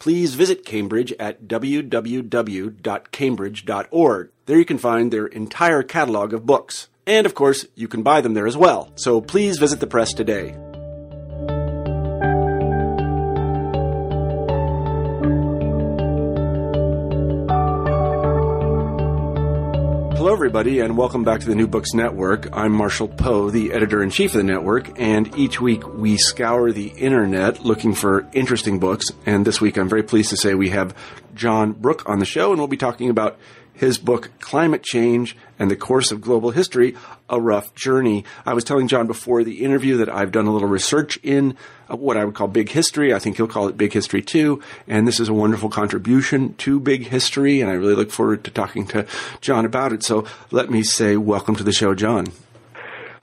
Please visit Cambridge at www.cambridge.org. There you can find their entire catalog of books. And of course, you can buy them there as well. So please visit the press today. Hello, everybody, and welcome back to the New Books Network. I'm Marshall Poe, the editor in chief of the network, and each week we scour the internet looking for interesting books. And this week I'm very pleased to say we have John Brooke on the show, and we'll be talking about his book, Climate Change and the Course of Global History, A Rough Journey. I was telling John before the interview that I've done a little research in uh, what I would call big history. I think he'll call it big history too. And this is a wonderful contribution to big history. And I really look forward to talking to John about it. So let me say welcome to the show, John.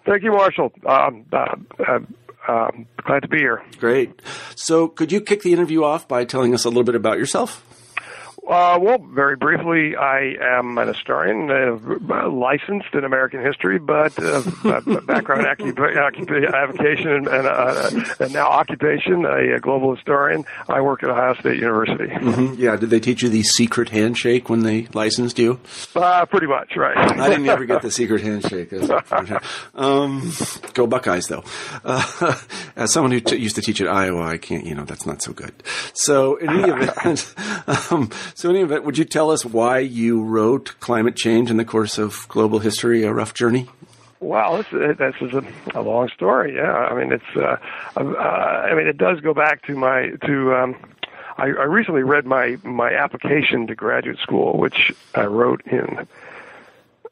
Thank you, Marshall. Um, uh, uh, um, glad to be here. Great. So could you kick the interview off by telling us a little bit about yourself? Uh, well, very briefly, I am an historian, uh, licensed in American history, but uh, background occup- avocation and, and, uh, and, now occupation, a, a, global historian. I work at Ohio State University. Mm-hmm. Yeah, did they teach you the secret handshake when they licensed you? Uh, pretty much, right. I didn't ever get the secret handshake. um, go Buckeyes, though. Uh, as someone who t- used to teach at Iowa, I can't, you know, that's not so good. So, in any event, um, so, in any event, would you tell us why you wrote Climate Change in the course of global history, A Rough Journey? Well, this, this is a, a long story. Yeah, I mean, it's. Uh, uh, I mean, it does go back to my to. Um, I, I recently read my my application to graduate school, which I wrote in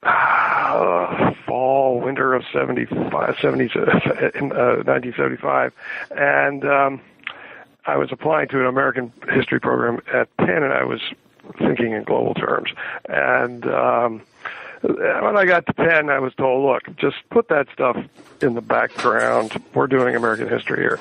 uh, fall, winter of 75, 70, uh, in, uh, 1975, and. Um, I was applying to an American history program at Penn, and I was thinking in global terms. And um, when I got to Penn, I was told, look, just put that stuff in the background. We're doing American history here,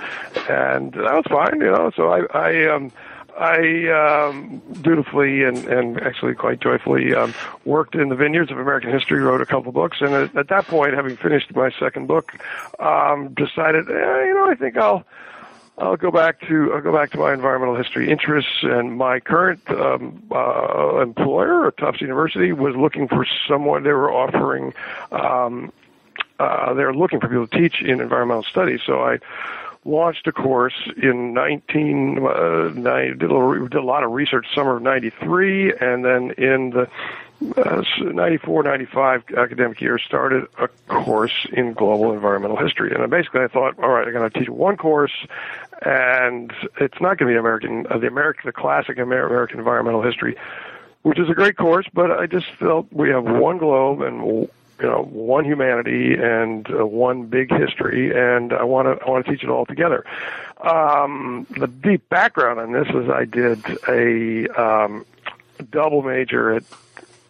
and that was fine, you know. So I, I um, I um, dutifully and, and actually quite joyfully um, worked in the vineyards of American history, wrote a couple books, and at, at that point, having finished my second book, um, decided, eh, you know, I think I'll I'll go back to I'll go back to my environmental history interests, and my current um, uh, employer, at Tufts University, was looking for someone. They were offering, um, uh, they were looking for people to teach in environmental studies. So I launched a course in 19 uh, did, a, did a lot of research summer of 93 and then in the uh, 94, 95 academic year, started a course in global environmental history. And basically, I thought, all right, I'm going to teach one course, and it's not going to be American, uh, the American, the classic American environmental history, which is a great course. But I just felt we have one globe and you know one humanity and uh, one big history, and I want to I want to teach it all together. Um, the deep background on this is I did a um, double major at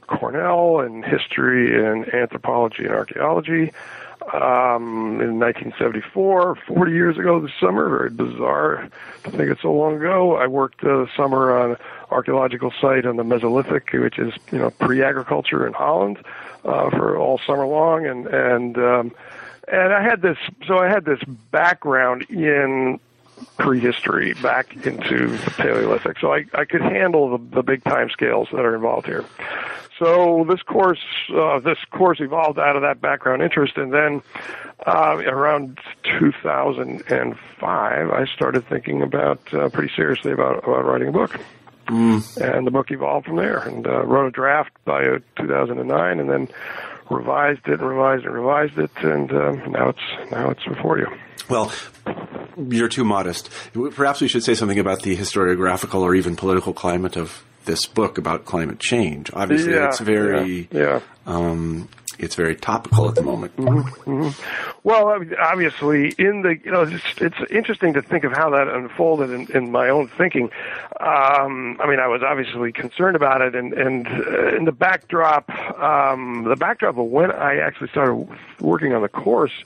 Cornell in history and anthropology and archaeology. Um, in 1974, 40 years ago this summer, very bizarre to think it's so long ago. I worked uh, summer on an archaeological site on the Mesolithic, which is you know pre-agriculture in Holland, uh, for all summer long, and and um, and I had this so I had this background in prehistory back into the Paleolithic, so I I could handle the, the big time scales that are involved here. So this course, uh, this course evolved out of that background interest, and then uh, around 2005, I started thinking about uh, pretty seriously about about writing a book. Mm. And the book evolved from there, and uh, wrote a draft by uh, 2009, and then revised it and revised and revised it, and um, now it's now it's before you. Well, you're too modest. Perhaps we should say something about the historiographical or even political climate of this book about climate change. Obviously, yeah, it's very yeah, yeah. Um, it's very topical at the moment. Mm-hmm, mm-hmm. Well, obviously, in the you know, it's, it's interesting to think of how that unfolded in, in my own thinking. Um, I mean, I was obviously concerned about it, and and uh, in the backdrop, um, the backdrop of when I actually started working on the course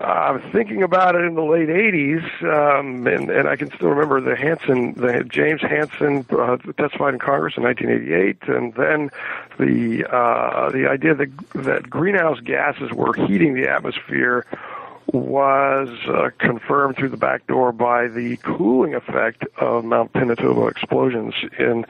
I was thinking about it in the late '80s, um, and, and I can still remember the Hansen, the James Hansen uh, testified in Congress in 1988, and then the uh, the idea that that greenhouse gases were heating the atmosphere was uh, confirmed through the back door by the cooling effect of Mount Pinatubo explosions in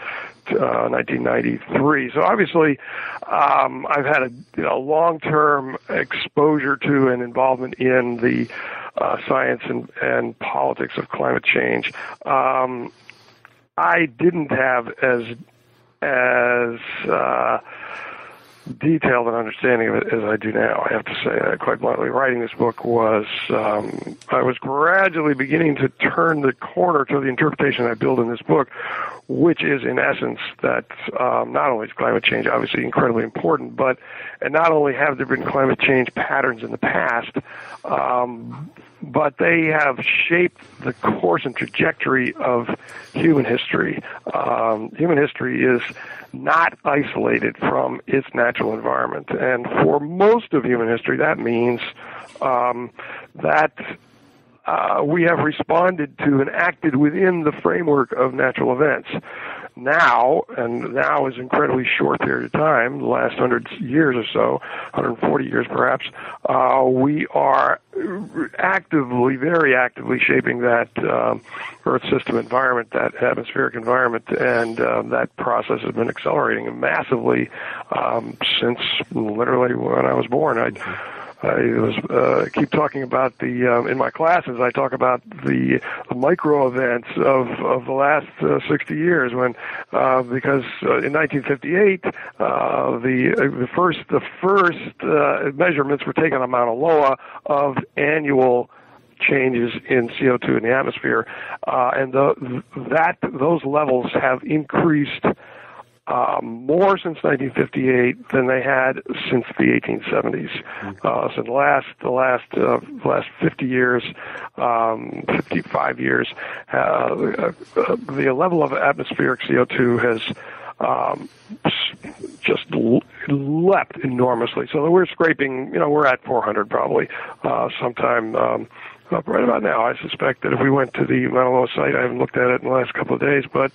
uh, 1993. So obviously, um, I've had a you know, long-term exposure to and involvement in the uh, science and, and politics of climate change. Um, I didn't have as as uh, detailed an understanding of it as I do now. I have to say, uh, quite bluntly, writing this book was um, I was gradually beginning to turn the corner to the interpretation I build in this book, which is in essence that um, not only is climate change obviously incredibly important, but and not only have there been climate change patterns in the past, um, but they have shaped the course and trajectory of human history. Um, human history is not isolated from its natural environment. And for most of human history, that means um, that uh, we have responded to and acted within the framework of natural events now, and now is incredibly short period of time, the last hundred years or so, 140 years perhaps, uh, we are actively, very actively shaping that um, Earth system environment, that atmospheric environment, and uh, that process has been accelerating massively um, since literally when I was born. I I was uh, keep talking about the um, in my classes. I talk about the, micro events of of the last uh, 60 years when uh, because uh, in 1958 uh, the uh, the first the first uh, measurements were taken on Mauna Loa of annual changes in CO2 in the atmosphere, uh, and the, that those levels have increased um, more since 1958 than they had since the 1870s. Mm-hmm. Uh, so the last the last uh, last 50 years, um, 55 years, uh, uh, the level of atmospheric CO2 has um, just leapt enormously. So we're scraping, you know, we're at 400 probably uh, sometime. Up right about now. I suspect that if we went to the Mauna site, I haven't looked at it in the last couple of days, but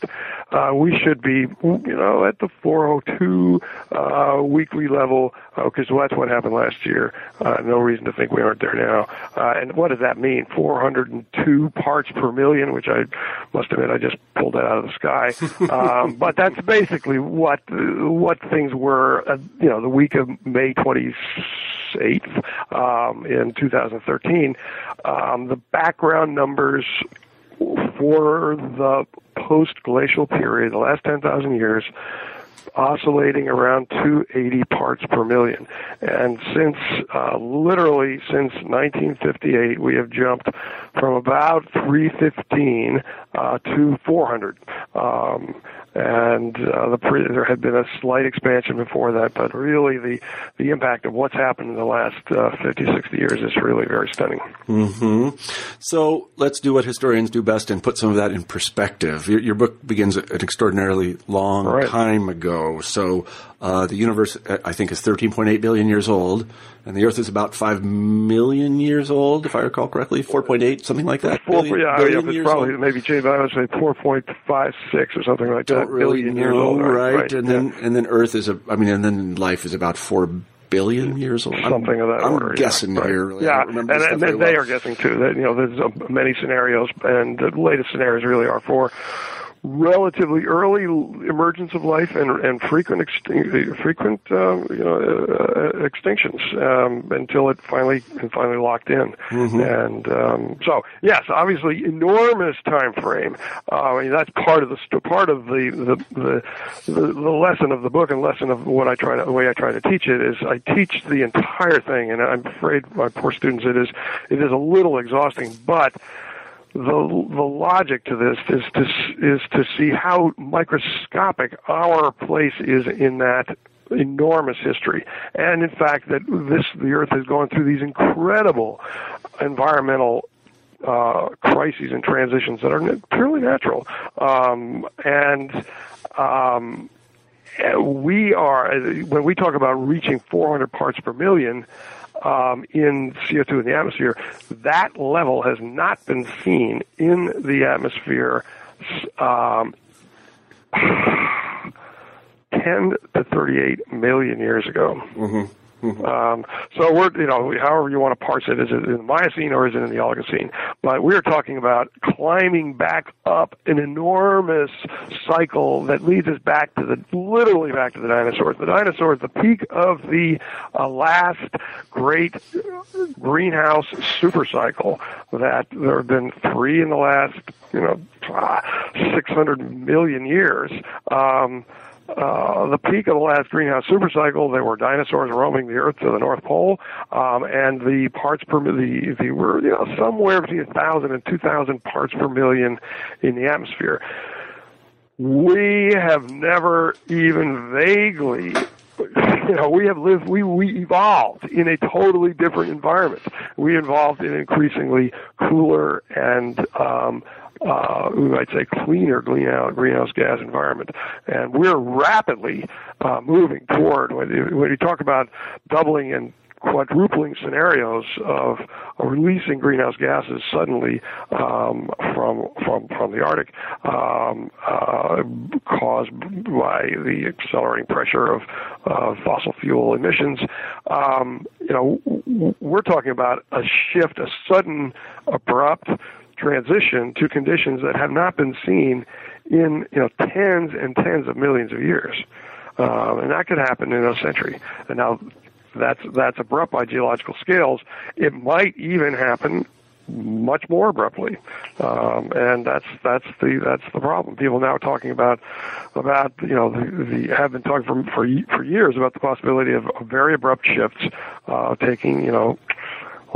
uh, we should be, you know, at the 402 uh, weekly level because uh, that's what happened last year. Uh, no reason to think we aren't there now. Uh, and what does that mean? 402 parts per million, which I must admit I just pulled that out of the sky. um, but that's basically what what things were, uh, you know, the week of May 26th um, in 2013. Um, the background numbers for the post-glacial period, the last 10,000 years, oscillating around 280 parts per million. And since, uh, literally since 1958, we have jumped from about 315 uh, to 400. Um, and uh, the pre- there had been a slight expansion before that, but really the the impact of what's happened in the last uh, 50, 60 years is really very stunning. Mm-hmm. So let's do what historians do best and put some of that in perspective. Your, your book begins an extraordinarily long right. time ago. So uh, the universe, I think, is 13.8 billion years old, and the Earth is about 5 million years old, if I recall correctly. 4.8, something like that. Four, billion, yeah, yeah, it's probably old. maybe changed. I would say 4.56 or something like Don't that. Really billion know, years old, right? right? And then and then Earth is a. I mean, and then life is about four billion years old. Something I'm, of that I'm order. guessing yeah, here. Right. Yeah, and, and they well. are guessing too. That you know, there's uh, many scenarios, and the latest scenarios really are for relatively early emergence of life and, and frequent extin- frequent uh, you know uh, extinctions um, until it finally finally locked in. Mm-hmm. And um, so yes, obviously enormous time frame. Uh, I mean, that's part of the st- part of the the, the the the lesson of the book and lesson of what I try to the way I try to teach it is I teach the entire thing, and I'm afraid my poor students it is it is a little exhausting, but the the logic to this is to is to see how microscopic our place is in that enormous history, and in fact that this the Earth has gone through these incredible environmental uh, crises and transitions that are purely natural, um, and um, we are when we talk about reaching 400 parts per million. Um, in CO2 in the atmosphere, that level has not been seen in the atmosphere um, 10 to 38 million years ago. Mm-hmm. Mm-hmm. Um, so we're, you know, however you want to parse it, is it in the Miocene or is it in the Oligocene? But we're talking about climbing back up an enormous cycle that leads us back to the, literally back to the dinosaurs. The dinosaurs, the peak of the uh, last great greenhouse super cycle that there have been three in the last, you know, 600 million years. Um, uh, the peak of the last greenhouse supercycle, there were dinosaurs roaming the Earth to the North Pole, um, and the parts per the the were you know somewhere between a thousand and two thousand parts per million in the atmosphere. We have never even vaguely you know, we have lived, we, we evolved in a totally different environment. We evolved in increasingly cooler and, um, uh, we might say cleaner greenhouse, gas environment. And we're rapidly uh, moving toward, when you, talk about doubling and quadrupling scenarios of, of releasing greenhouse gases suddenly um, from from from the Arctic, um, uh, caused by the accelerating pressure of uh, fossil fuel emissions. Um, you know, we're talking about a shift, a sudden, abrupt transition to conditions that have not been seen in you know tens and tens of millions of years, um, and that could happen in a century. And now that's that's abrupt by geological scales. It might even happen much more abruptly, um, and that's that's the that's the problem. People now are talking about about you know the, the have been talking for for for years about the possibility of, of very abrupt shifts uh, taking you know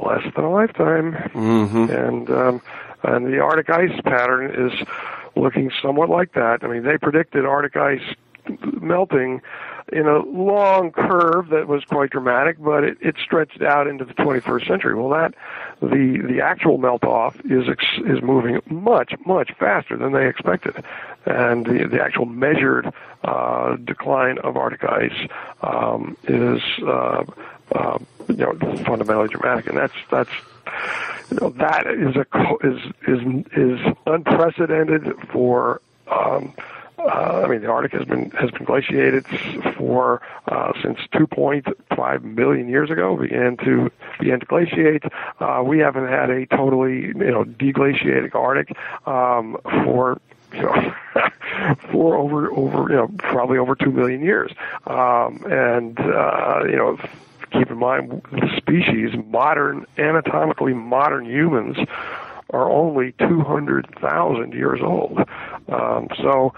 less than a lifetime, mm-hmm. and um, and the Arctic ice pattern is looking somewhat like that. I mean, they predicted Arctic ice melting in a long curve that was quite dramatic, but it, it stretched out into the 21st century. Well, that the the actual melt off is is moving much much faster than they expected, and the the actual measured uh, decline of Arctic ice um, is uh, uh, you know fundamentally dramatic, and that's that's you know, that is a is is is unprecedented for. Um, uh, I mean, the Arctic has been has been glaciated for uh, since 2.5 million years ago. Began to began to glaciate. Uh, we haven't had a totally you know deglaciated Arctic um, for you know, for over over you know probably over two million years, um, and uh, you know keep in mind the species, modern, anatomically modern humans, are only 200,000 years old. Um, so,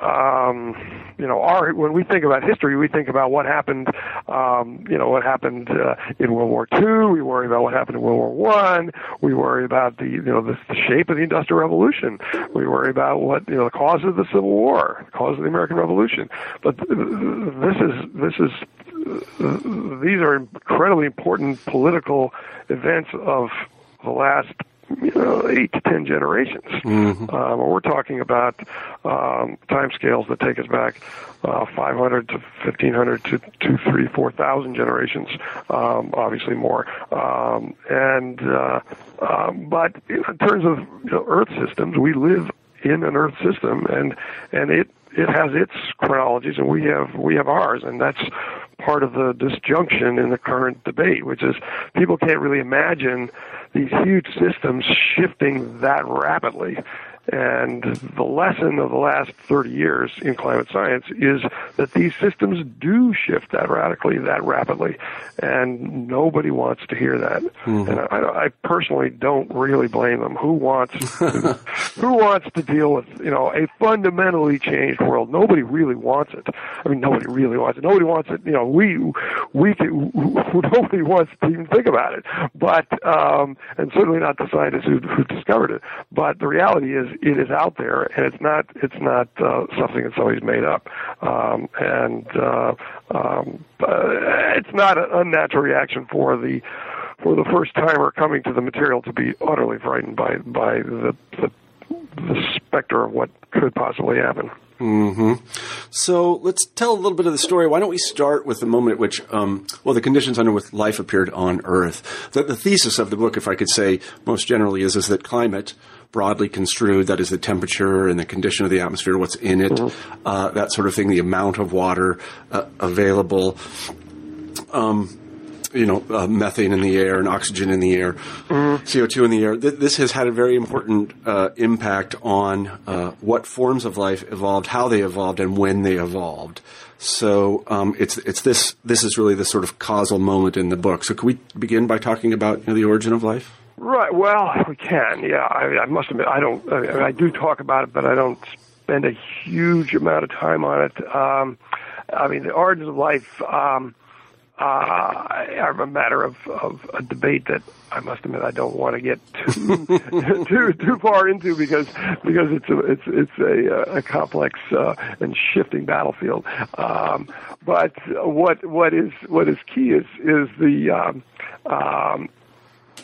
um, you know, our when we think about history, we think about what happened, um, you know, what happened uh, in World War II. We worry about what happened in World War One. We worry about the, you know, the, the shape of the Industrial Revolution. We worry about what, you know, the cause of the Civil War, the cause of the American Revolution. But this is this is these are incredibly important political events of the last you know, eight to ten generations. Mm-hmm. Um, we're talking about um, time scales that take us back uh, 500 to 1500 to two, three, four thousand generations, um, obviously more. Um, and uh, um, but in terms of you know, Earth systems, we live in an Earth system, and and it it has its chronologies, and we have we have ours, and that's part of the disjunction in the current debate, which is people can't really imagine these huge systems shifting that rapidly. And the lesson of the last 30 years in climate science is that these systems do shift that radically, that rapidly, and nobody wants to hear that. Mm-hmm. And I, I personally don't really blame them. Who wants to, who wants to deal with you know a fundamentally changed world? Nobody really wants it. I mean, nobody really wants it. Nobody wants it. You know, we we can, nobody wants to even think about it. But um, and certainly not the scientists who, who discovered it. But the reality is it is out there, and it's not it's not uh, something that somebody's made up, um, and uh, um, uh, it's not an unnatural reaction for the for the first timer coming to the material to be utterly frightened by by the the, the specter of what could possibly happen. hmm So let's tell a little bit of the story. Why don't we start with the moment at which, um, well, the conditions under which life appeared on Earth. The, the thesis of the book, if I could say most generally, is, is that climate, broadly construed, that is the temperature and the condition of the atmosphere, what's in it, uh, that sort of thing, the amount of water uh, available, um, you know, uh, methane in the air and oxygen in the air, CO2 in the air. Th- this has had a very important uh, impact on uh, what forms of life evolved, how they evolved, and when they evolved. So um, it's it's this this is really the sort of causal moment in the book. So can we begin by talking about you know, the origin of life? Right. Well, we can. Yeah. I, I must admit, I don't. I, mean, I do talk about it, but I don't spend a huge amount of time on it. Um, I mean, the origins of life um, uh, are a matter of, of a debate that I must admit I don't want to get too too too far into because because it's a it's it's a, a complex uh, and shifting battlefield. Um, but what what is what is key is is the um, um,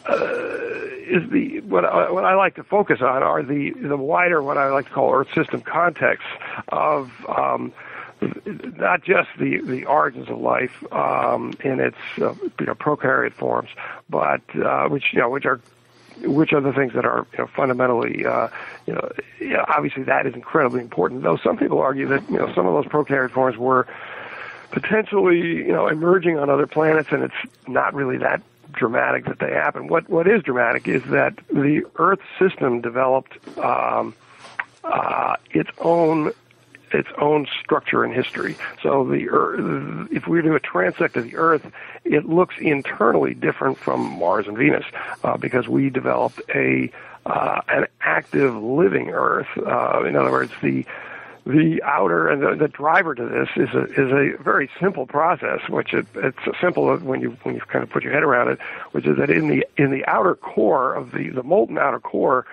is the what I, what I like to focus on are the the wider what I like to call Earth system context of um, not just the the origins of life um, in its uh, you know, prokaryote forms, but uh, which you know which are which are the things that are you know, fundamentally, uh, you know, obviously that is incredibly important. Though some people argue that you know some of those prokaryote forms were potentially you know emerging on other planets, and it's not really that dramatic that they happen. What what is dramatic is that the Earth system developed um, uh, its own its own structure and history. So the Earth, if we do a transect of the Earth, it looks internally different from Mars and Venus uh, because we developed a uh, an active living Earth. Uh, in other words, the the outer and the, the driver to this is a is a very simple process, which it, it's simple when you when you kind of put your head around it, which is that in the in the outer core of the the molten outer core,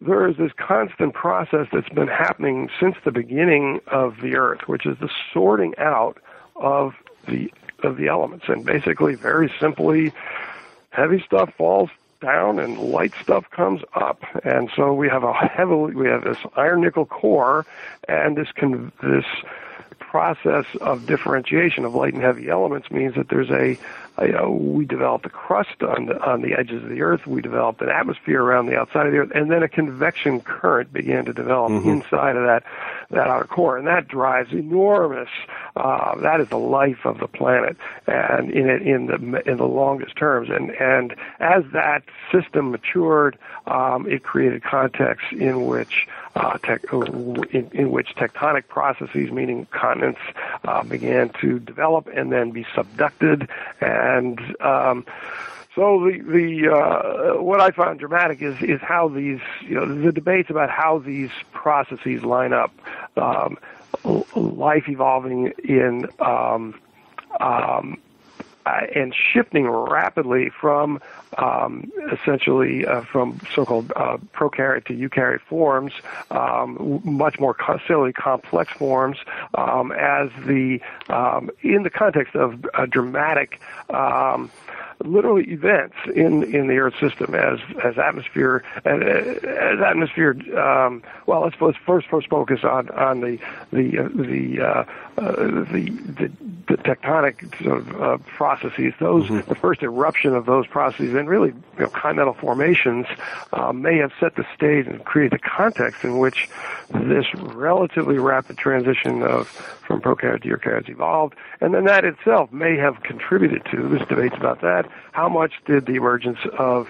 there is this constant process that's been happening since the beginning of the Earth, which is the sorting out of the of the elements, and basically, very simply, heavy stuff falls down and light stuff comes up. And so we have a heavily we have this iron nickel core and this con- this process of differentiation of light and heavy elements means that there's a, a you know, we developed a crust on the on the edges of the earth, we developed an atmosphere around the outside of the earth, and then a convection current began to develop Mm-hmm. inside of that that outer core, and that drives enormous. Uh, that is the life of the planet, and in it in the in the longest terms. And and as that system matured, um, it created contexts in which uh, tech, in, in which tectonic processes, meaning continents, uh, began to develop and then be subducted and. Um, so the the uh, what I found dramatic is is how these you know the debates about how these processes line up, um, life evolving in um, um, uh, and shifting rapidly from um, essentially uh, from so-called uh, prokaryote to eukaryote forms, um, much more cellularly complex forms, um, as the um, in the context of a dramatic. Literally events in in the Earth system as as atmosphere as, as atmosphere. Um, well, let's, let's first first focus on on the the uh, the, uh, uh, the the the tectonic sort of uh, processes. Those the first eruption of those processes and really you know, continental formations uh, may have set the stage and created the context in which this relatively rapid transition of from prokaryote to eukaryotes evolved, and then that itself may have contributed to. this debates about that. How much did the emergence of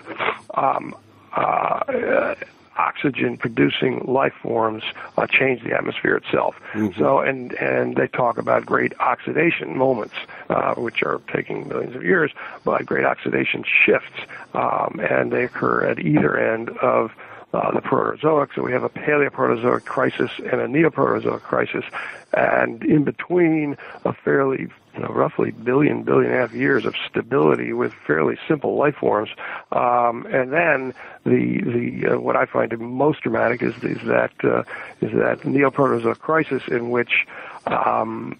um, uh, oxygen producing life forms uh, change the atmosphere itself. So, and and they talk about great oxidation moments, uh, which are taking millions of years, but great oxidation shifts, um, and they occur at either end of uh, the Proterozoic. So we have a Paleoproterozoic crisis and a Neoproterozoic crisis, and in between a fairly you know, roughly billion, billion and a half years of stability with fairly simple life forms. Um, and then the the uh, what I find most dramatic is is that uh, is that Neoproterozoic crisis in which um,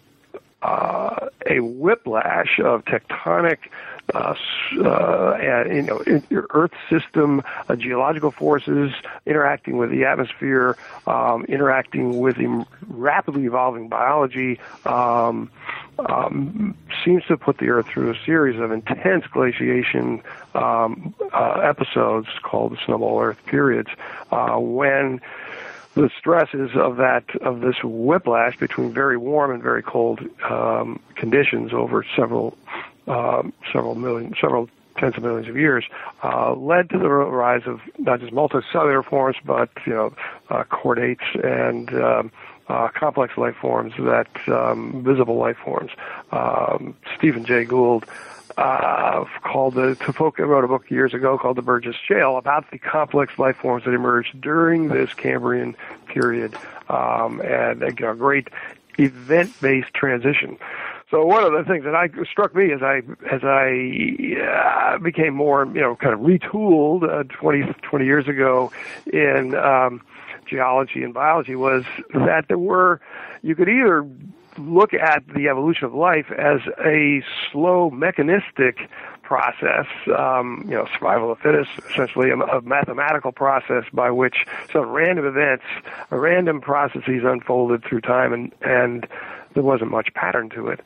uh, a whiplash of tectonic uh, uh, you know, your Earth system, uh, geological forces interacting with the atmosphere, um, interacting with the rapidly evolving biology, um, um, seems to put the Earth through a series of intense glaciation um, uh, episodes called the snowball Earth periods, uh, when the stresses of that of this whiplash between very warm and very cold um, conditions over several um, several million several tens of millions of years uh, led to the rise of not just multicellular forms but you know uh, chordates and um, uh, complex life forms that um, visible life forms. Um, Stephen Jay Gould uh, called the Tafoka wrote a book years ago called The Burgess Shale about the complex life forms that emerged during this Cambrian period, um, and a great event-based transition. So one of the things that I struck me as I as I uh, became more you know kind of retooled uh, 20 20 years ago in um, geology and biology was that there were you could either look at the evolution of life as a slow mechanistic process, um, you know, survival of the fittest, essentially a, a, mathematical process by which some random events, random processes unfolded through time, and and there wasn't much pattern to it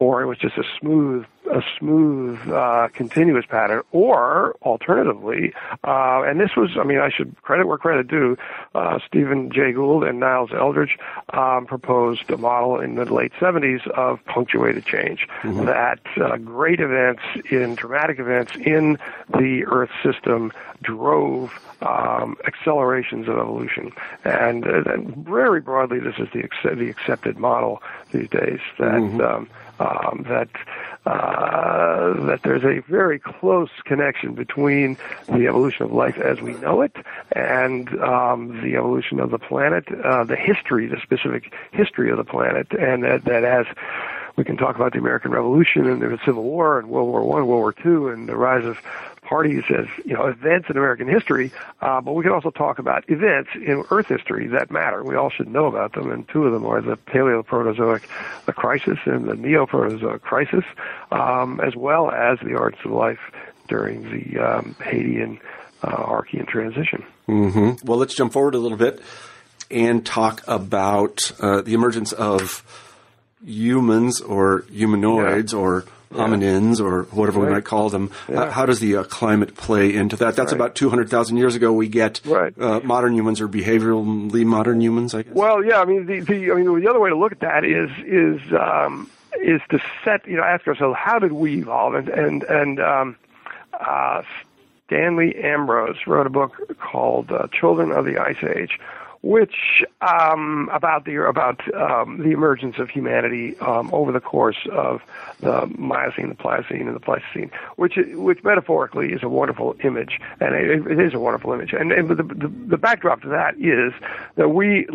or it was just a smooth, a smooth, uh, continuous pattern, or alternatively, uh, and this was, I mean, I should credit where credit due, uh, Stephen Jay Gould and Niles Eldredge um, proposed a model in the late 70s of punctuated change, mm-hmm. that uh, great events in dramatic events in the Earth system drove um, accelerations of evolution, and, uh, and very broadly, this is the the accepted model these days that. Mm-hmm. Um, um, that uh, that there's a very close connection between the evolution of life as we know it and um, the evolution of the planet, uh, the history, the specific history of the planet, and that, that as we can talk about the American Revolution and the Civil War and World War One, World War Two, and the rise of parties as you know events in American history, uh, but we can also talk about events in Earth history that matter. We all should know about them, and two of them are the Paleoproterozoic the crisis and the Neoproterozoic crisis, um, as well as the arts of life during the um, Hadean uh, Archean transition. Mm-hmm. Well, let's jump forward a little bit and talk about uh, the emergence of humans or humanoids yeah. or hominins or whatever right. we might call them. Yeah. How, how, does the uh, climate play into that? That's right. about 200,000 years ago. We get right. uh, modern humans or behaviorally modern humans, I guess. Well, yeah. I mean, the, the I mean, the other way to look at that is is um, is to set you know ask ourselves how did we evolve and and and um, uh, Stanley Ambrose wrote a book called uh, Children of the Ice Age, which um, about the about um, the emergence of humanity um, over the course of the Miocene, the Pliocene, and the Pleistocene, which which metaphorically is a wonderful image, and it, it is a wonderful image. And, and the, the, the backdrop to that is that we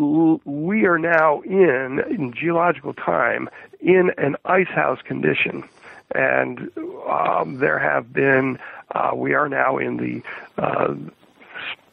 we are now in, in geological time in an ice house condition, and um, there have been uh, we are now in the uh,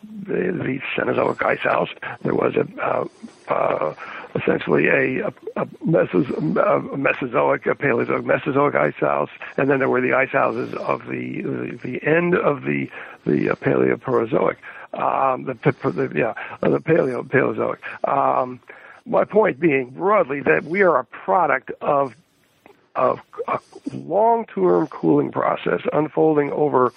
the, the Cenozoic ice house. There was a uh, uh, essentially a, a, a, Mesozoic, a Paleozoic, Mesozoic ice house, and then there were the ice houses of the the, the end of the the uh, Paleoproterozoic, um, the, the yeah the Paleo Paleozoic. Um, my point being broadly that we are a product of of a long-term cooling process unfolding over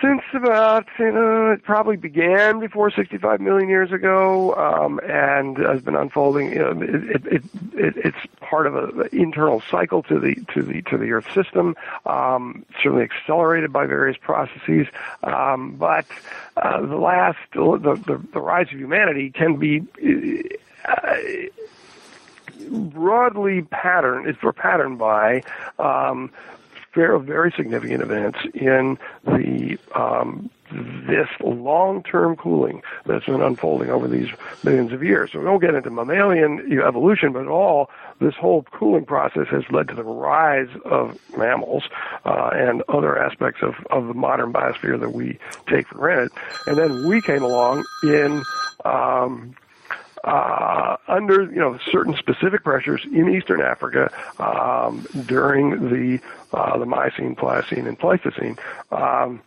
since about you know it probably began before 65 million years ago um, and has been unfolding. You know, it, it, it, it's part of an internal cycle to the to the to the Earth system. Um, certainly accelerated by various processes, um, but uh, the last the, the the rise of humanity can be. Uh, broadly patterned, it's patterned by um, very, very significant events in the um, this long-term cooling that's been unfolding over these millions of years. So we don't get into mammalian evolution, but all this whole cooling process has led to the rise of mammals uh, and other aspects of, of the modern biosphere that we take for granted. And then we came along in um, uh, under you know certain specific pressures in eastern Africa um, during the uh, the Miocene, Pliocene, and Pleistocene. Um,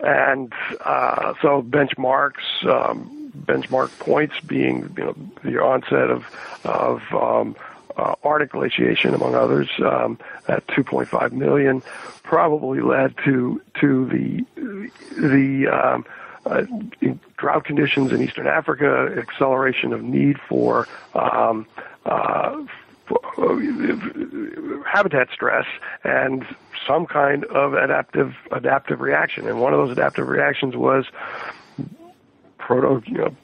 and uh, so benchmarks, um, benchmark points being you know the onset of of um, uh, Arctic glaciation, among others, um, at 2.5 million, probably led to to the the um, uh, drought conditions in eastern Africa, acceleration of need for um, uh, habitat stress and some kind of adaptive adaptive reaction. And one of those adaptive reactions was proto you know,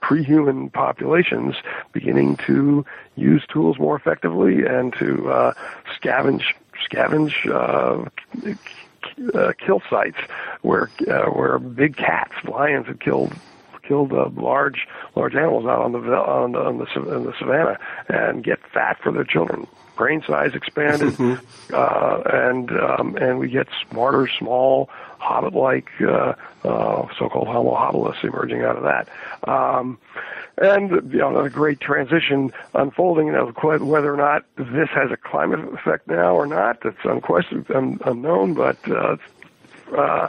pre-human populations beginning to use tools more effectively and to uh, scavenge scavenge uh, uh, kill sites where uh, where big cats, lions have killed killed uh, large large animals out on the on the, on the, on the savannah and get fat for their children. Brain size expanded, mm-hmm. uh, and um, and we get smarter, small, hobbit-like, uh, uh, so-called Homo habilis emerging out of that. Um, and you know, a great transition unfolding. You know, whether or not this has a climate effect now or not, that's unquestioned, un- unknown. But uh, uh,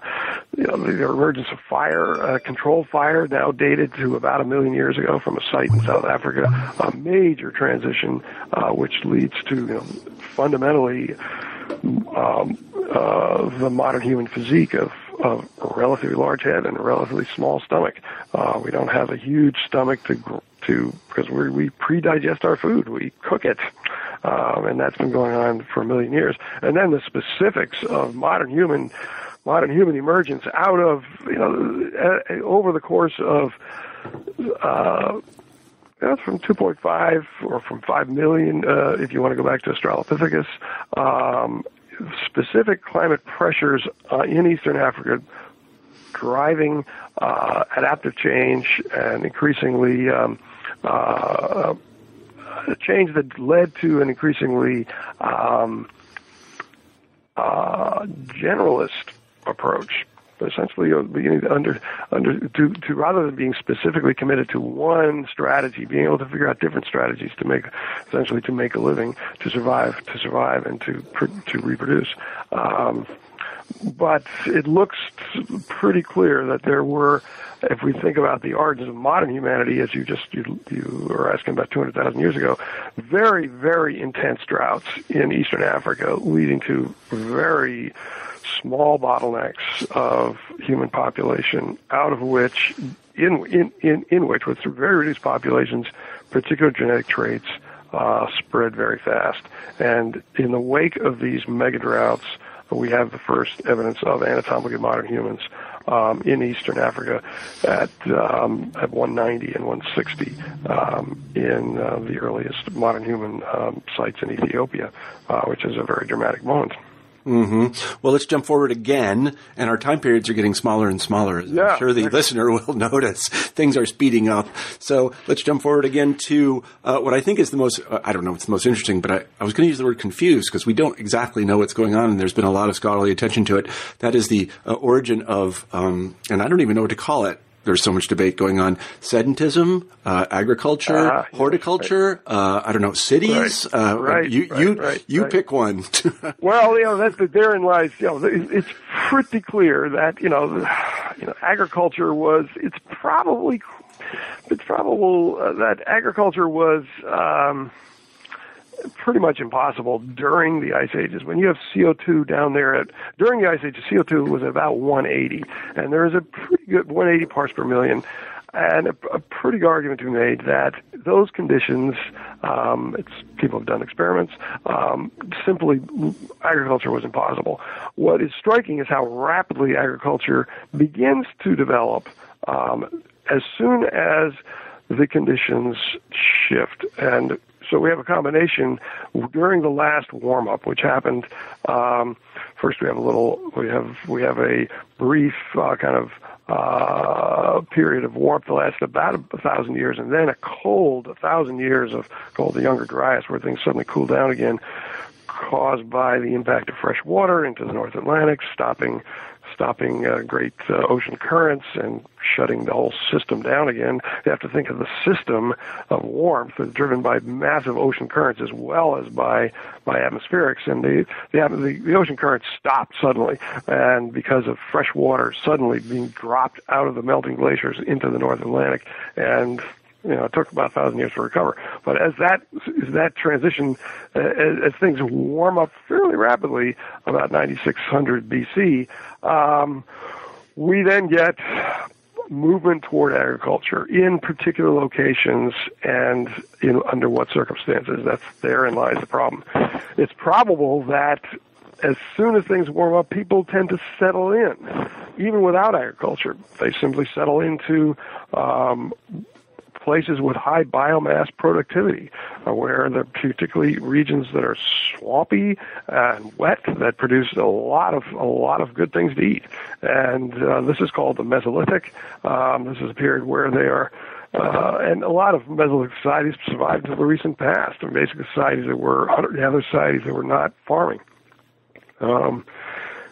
you know, the emergence of fire, uh, controlled fire, now dated to about a million years ago from a site in South Africa, a major transition, uh, which leads to you know, fundamentally um, uh, the modern human physique of, of a relatively large head and a relatively small stomach. Uh, we don't have a huge stomach to to because we we pre-digest our food, we cook it. Um, and that's been going on for a million years. And then the specifics of modern human modern human emergence out of you know over the course of uh, that's from 2.5 or from 5 million uh, if you want to go back to Australopithecus. Um, specific climate pressures uh, in eastern Africa driving uh, adaptive change and increasingly um, uh, change that led to an increasingly um, uh, generalist approach. Essentially, you beginning to under under to, to rather than being specifically committed to one strategy, being able to figure out different strategies to make essentially to make a living, to survive, to survive, and to to reproduce. Um, but it looks pretty clear that there were, if we think about the origins of modern humanity, as you just you, you were asking about 200,000 years ago, very very intense droughts in eastern Africa, leading to very small bottlenecks of human population, out of which, in in in, in which, with very reduced populations, particular genetic traits uh, spread very fast. And in the wake of these mega droughts, we have the first evidence of anatomically modern humans um, in eastern Africa at um, at 190 and 160 um, in uh, the earliest modern human um, sites in Ethiopia, uh, which is a very dramatic moment. Mm-hmm. Well, let's jump forward again, and our time periods are getting smaller and smaller. Yeah, I'm sure the listener will notice things are speeding up. So let's jump forward again to uh, what I think is the most, uh, I don't know it's the most interesting, but I, I was going to use the word confused because we don't exactly know what's going on, and there's been a lot of scholarly attention to it. That is the uh, origin of, um, and I don't even know what to call it, there's so much debate going on. Sedentism, uh, agriculture, uh, horticulture. Right. Uh, I don't know, cities. Right. Uh, right. You right. you you pick one. well, you know that's the, therein lies. You know, it's pretty clear that you know, you know, agriculture was. It's probably it's probable uh, that agriculture was. Um, pretty much impossible during the ice ages. When you have CO2 down there at during the ice ages, CO2 was about 180, and there is a pretty good 180 parts per million, and a, a pretty good argument to be made that those conditions, um, it's people have done experiments, um, simply agriculture was impossible. What is striking is how rapidly agriculture begins to develop um, as soon as the conditions shift and so we have a combination during the last warm up, which happened. Um, first, we have a little. We have we have a brief uh, kind of uh, period of warmth that lasted about a thousand years, and then a cold, a thousand years of called the Younger Dryas, where things suddenly cool down again, caused by the impact of fresh water into the North Atlantic, stopping stopping uh, great uh, ocean currents and shutting the whole system down again. You have to think of the system of warmth that's driven by massive ocean currents as well as by by atmospherics. And the the, the, the ocean currents stopped suddenly, and because of fresh water suddenly being dropped out of the melting glaciers into the North Atlantic, and you know, it took about a thousand years to recover. But as that as that transition, uh, as, as things warm up fairly rapidly, about 9600 BC, um, we then get movement toward agriculture in particular locations and in under what circumstances. That's therein lies the problem. It's probable that as soon as things warm up, people tend to settle in, even without agriculture. They simply settle into um, places with high biomass productivity, where the particularly regions that are swampy and wet that produce a lot of a lot of good things to eat. And uh, this is called the Mesolithic. Um, this is a period where they are. Uh, and a lot of Mesolithic societies survived until the recent past, and basically societies that were other societies that were not farming. Um,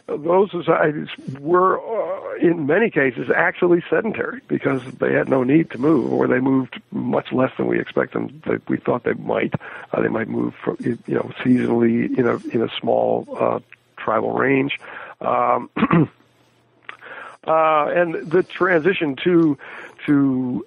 those societies were, uh, in many cases, actually sedentary because they had no need to move, or they moved much less than we expect them. That we thought they might. Uh, they might move, from, you know, seasonally in a in a small uh, tribal range. Um, uh, and the transition to to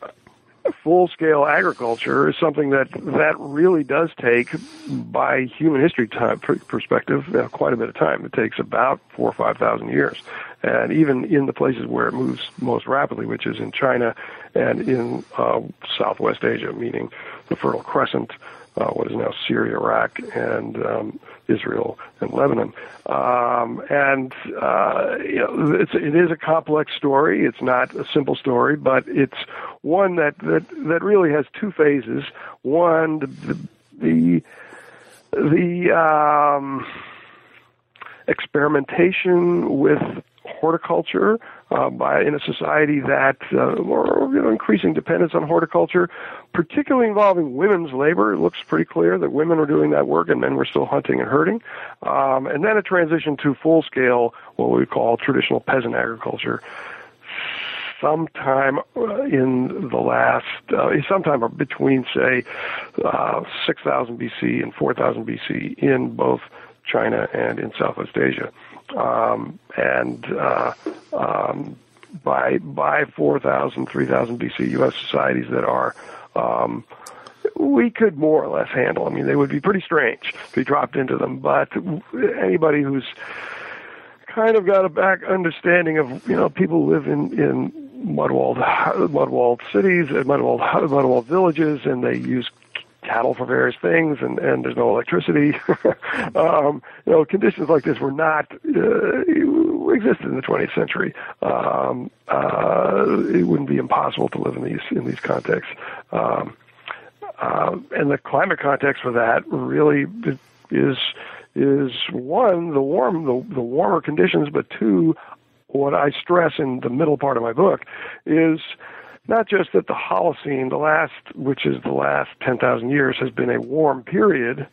full scale agriculture is something that that really does take, by human history time perspective, uh, quite a bit of time. It takes about four or five thousand years, and even in the places where it moves most rapidly, which is in China and in uh, Southwest Asia, meaning the Fertile Crescent, uh, what is now Syria, Iraq, and um, Israel and Lebanon. Um, and uh, you know, it's, it is a complex story. It's not a simple story, but it's one that that, that really has two phases. One, the the, the um, experimentation with horticulture uh, by in a society that uh, or you know increasing dependence on horticulture, particularly involving women's labor. It looks pretty clear that women were doing that work and men were still hunting and herding, um, and then a transition to full scale what we call traditional peasant agriculture. Sometime uh, in the last, uh, sometime between say uh, 6,000 BC and 4,000 BC in both China and in Southwest Asia um, and uh, um, by by 4,000, 3,000 BC, U.S. societies that are um, we could more or less handle. I mean, they would be pretty strange if we dropped into them, but anybody who's kind of got a back understanding of you know people live in in mud walled mud walled cities and mud walled mud walled villages, and they use cattle for various things, and and there's no electricity. um, you know, conditions like this were not uh, existed in the 20th century. Um, uh, it wouldn't be impossible to live in these in these contexts. Um, uh, and the climate context for that really is is one the warm the, the warmer conditions, but two, what I stress in the middle part of my book is not just that the Holocene, the last, which is the last 10,000 years, has been a warm period,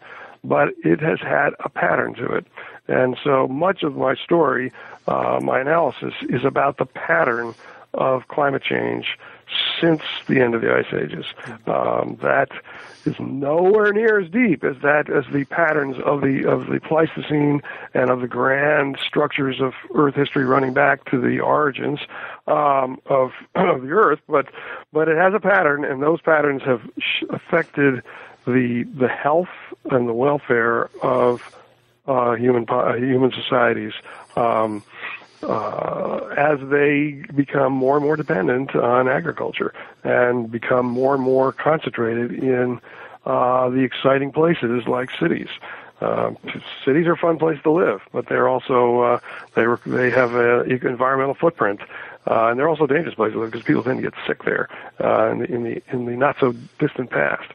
but it has had a pattern to it. And so much of my story, uh, my analysis, is about the pattern of climate change since the end of the ice ages. Um, that is nowhere near as deep as that as the patterns of the of the Pleistocene and of the grand structures of Earth history running back to the origins um, of of the Earth. But but it has a pattern, and those patterns have affected the the health and the welfare of uh, human human societies. Um, uh, as they become more and more dependent on agriculture and become more and more concentrated in uh, the exciting places like cities. Uh, cities are a fun place to live, but they're also uh, they they have an environmental footprint, uh, and they're also dangerous places because people tend to get sick there uh, in, the, in the in the not so distant past.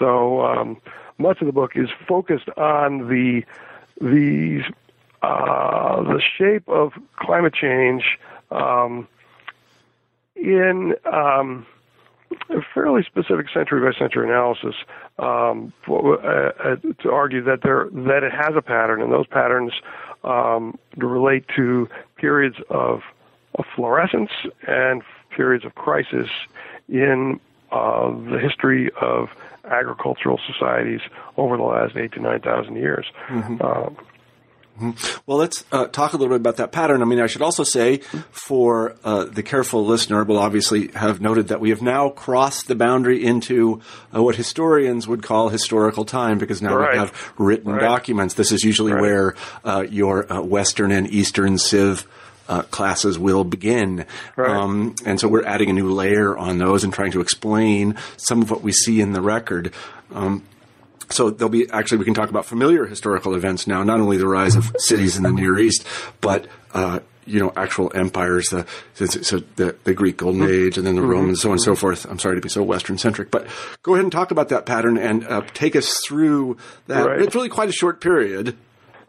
So um, much of the book is focused on the the uh, the shape of climate change um, in um, a fairly specific century by century analysis um, for, uh, uh, to argue that there that it has a pattern, and those patterns um, relate to periods of, of florescence and periods of crisis in uh, the history of agricultural societies over the last eight to nine thousand years. Mm-hmm. Mm-hmm. Well, let's uh, talk a little bit about that pattern. I mean, I should also say for uh, the careful listener, will obviously have noted that we have now crossed the boundary into uh, what historians would call historical time because now right. we have written right. documents. This is usually right. where uh, your uh, Western and Eastern Civ uh, classes will begin. Right. Um, and so we're adding a new layer on those and trying to explain some of what we see in the record. Um, so there'll be actually we can talk about familiar historical events now, not only the rise of cities in the Near East, but uh, you know actual empires, the so the, the Greek Golden mm-hmm. Age, and then the mm-hmm. Romans, so on and so forth. I'm sorry to be so Western centric, but go ahead and talk about that pattern and uh, take us through that. Right. It's really quite a short period.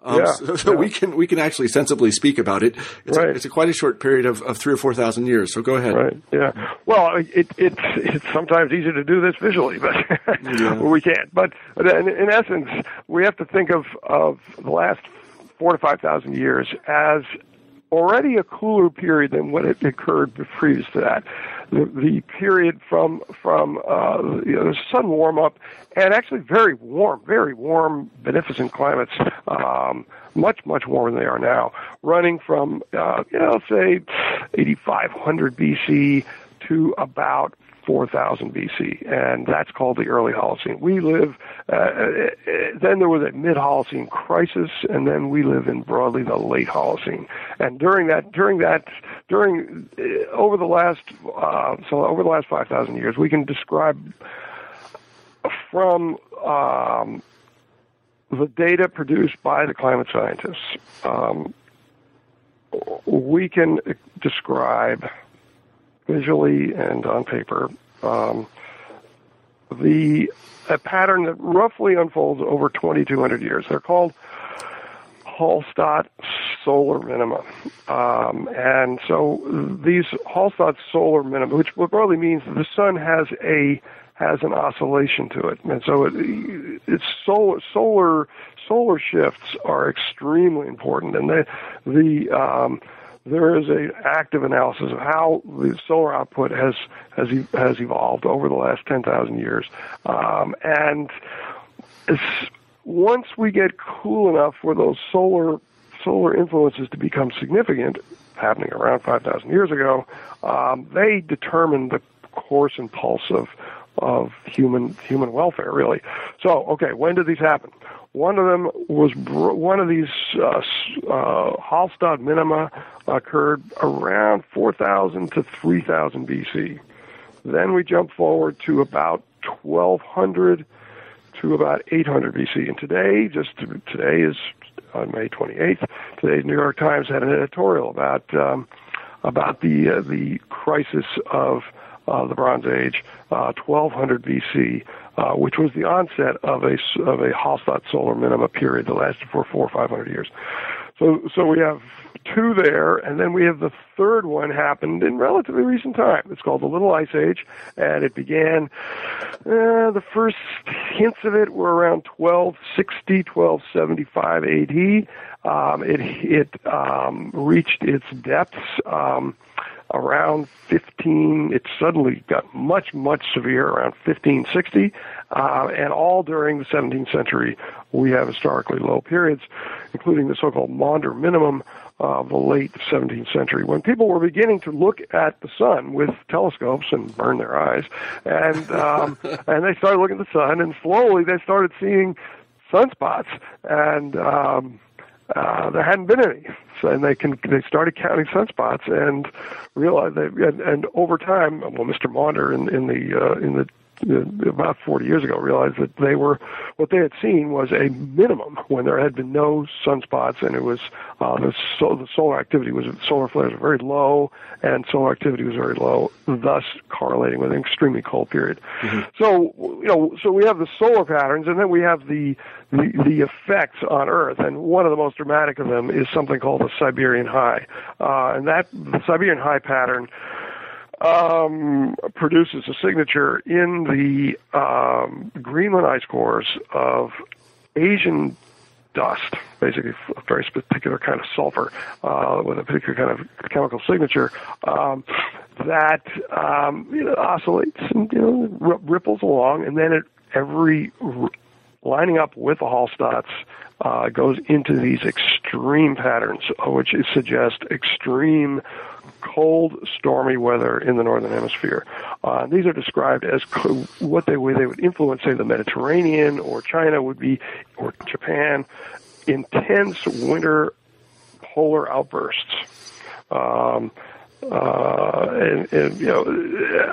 Um, yeah, so, so yeah. we can we can actually sensibly speak about it. It's, right. a, it's a quite a short period of, of three or four thousand years. So go ahead. Right. Yeah. Well, it, it it's sometimes easier to do this visually, but yeah. we can't. But in, in essence, we have to think of of the last four to five thousand years as already a cooler period than what had occurred previous to that. The, the period from from uh, you know, the sudden warm up and actually very warm, very warm, beneficent climates, um, much much warmer than they are now, running from uh, you know say 8500 BC to about 4000 BC, and that's called the early Holocene. We live, uh, then there was a mid Holocene crisis, and then we live in broadly the late Holocene. And during that, during that, during, uh, over the last, uh, so over the last 5,000 years, we can describe from, um, the data produced by the climate scientists, um, we can describe visually and on paper um, the a pattern that roughly unfolds over 2,200 years. They're called Hallstatt solar minima. Um, and so these Hallstatt solar minima, which broadly means the sun has a has an oscillation to it, and so it, it's solar solar solar shifts are extremely important, and the the um, there is an active analysis of how the solar output has has has evolved over the last 10,000 years, um, and once we get cool enough for those solar solar influences to become significant, happening around 5,000 years ago, um, they determine the course and pulse of of human human welfare, really. So, okay, when did these happen? One of them was one of these uh, uh, Hallstatt minima occurred around 4,000 to 3,000 BC. Then we jump forward to about 1200 to about 800 BC. And today, just today is on May 28th. Today's New York Times had an editorial about um, about the uh, the crisis of uh, the Bronze Age, uh, 1200 BC, uh, which was the onset of a of a Hallstatt solar minima period that lasted for four or five hundred years. So so we have two there, and then we have the third one happened in relatively recent time. It's called the Little Ice Age, and it began. Uh, the first hints of it were around 1260, 1275 AD. Um, it it um, reached its depths. Um, around 15, it suddenly got much, much severe around 1560, uh, and all during the 17th century, we have historically low periods, including the so-called Maunder minimum of the late 17th century, when people were beginning to look at the sun with telescopes and burn their eyes, and um, and they started looking at the sun, and slowly they started seeing sunspots, and um, uh, there hadn't been any. So, and they can they started counting sunspots and realized they and, and over time, well, Mr. Maunder in, in the uh, in the about 40 years ago realized that they were what they had seen was a minimum when there had been no sunspots and it was uh, the, so, the solar activity was solar flares were very low and solar activity was very low thus correlating with an extremely cold period mm-hmm. so you know, so we have the solar patterns, and then we have the, the the effects on Earth, and one of the most dramatic of them is something called the Siberian High, uh, and that the Siberian High pattern um, produces a signature in the um, Greenland ice cores of Asian dust, basically a very particular kind of sulfur uh, with a particular kind of chemical signature um, that um, you know, oscillates and you know r- ripples along, and then it every r- lining up with the Hallstatts uh, goes into these extreme patterns, which suggest extreme cold, stormy weather in the northern hemisphere. Uh, these are described as co- what they way they would influence, say, the Mediterranean or China would be, or Japan, intense winter polar outbursts. Um, uh, and, and, you know,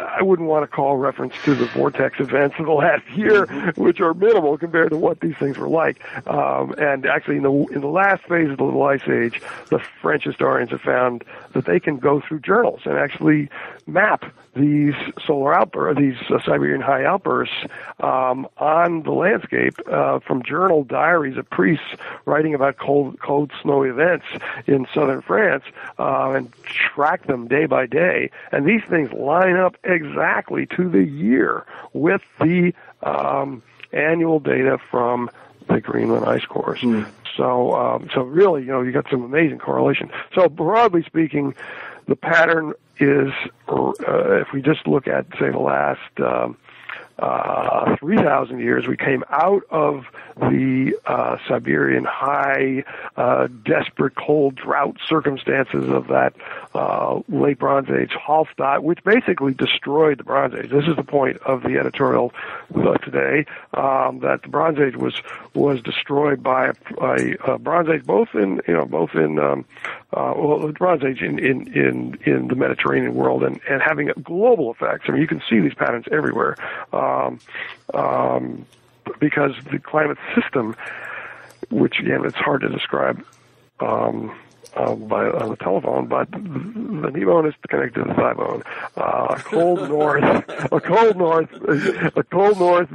I wouldn't want to call reference to the vortex events of the last year, which are minimal compared to what these things were like. Um, and actually, in the in the last phase of the Little Ice Age, the French historians have found that they can go through journals and actually map these solar outbursts, these uh, Siberian high outbursts um, on the landscape uh, from journal diaries of priests writing about cold, cold, snowy events in southern France uh, and track them day by day. And these things line up exactly to the year with the um, annual data from the Greenland ice cores. Mm. So, um, so really, you know, you got some amazing correlation. So broadly speaking, the pattern is, uh, if we just look at, say, the last um, uh, 3,000 years, we came out of the uh, Siberian high, uh, desperate cold drought circumstances of that uh, late Bronze Age Hallstatt, which basically destroyed the Bronze Age. This is the point of the editorial uh, today, um, that the Bronze Age was was destroyed by a, a Bronze Age, both in you know both in um, uh, well, the Bronze Age in, in in in the Mediterranean world and and having global effects. I mean, you can see these patterns everywhere. Um, um, because the climate system, which again it's hard to describe um, uh, by on the telephone, but the knee bone is connected to the thigh bone. Uh, a cold north, a cold north, a cold north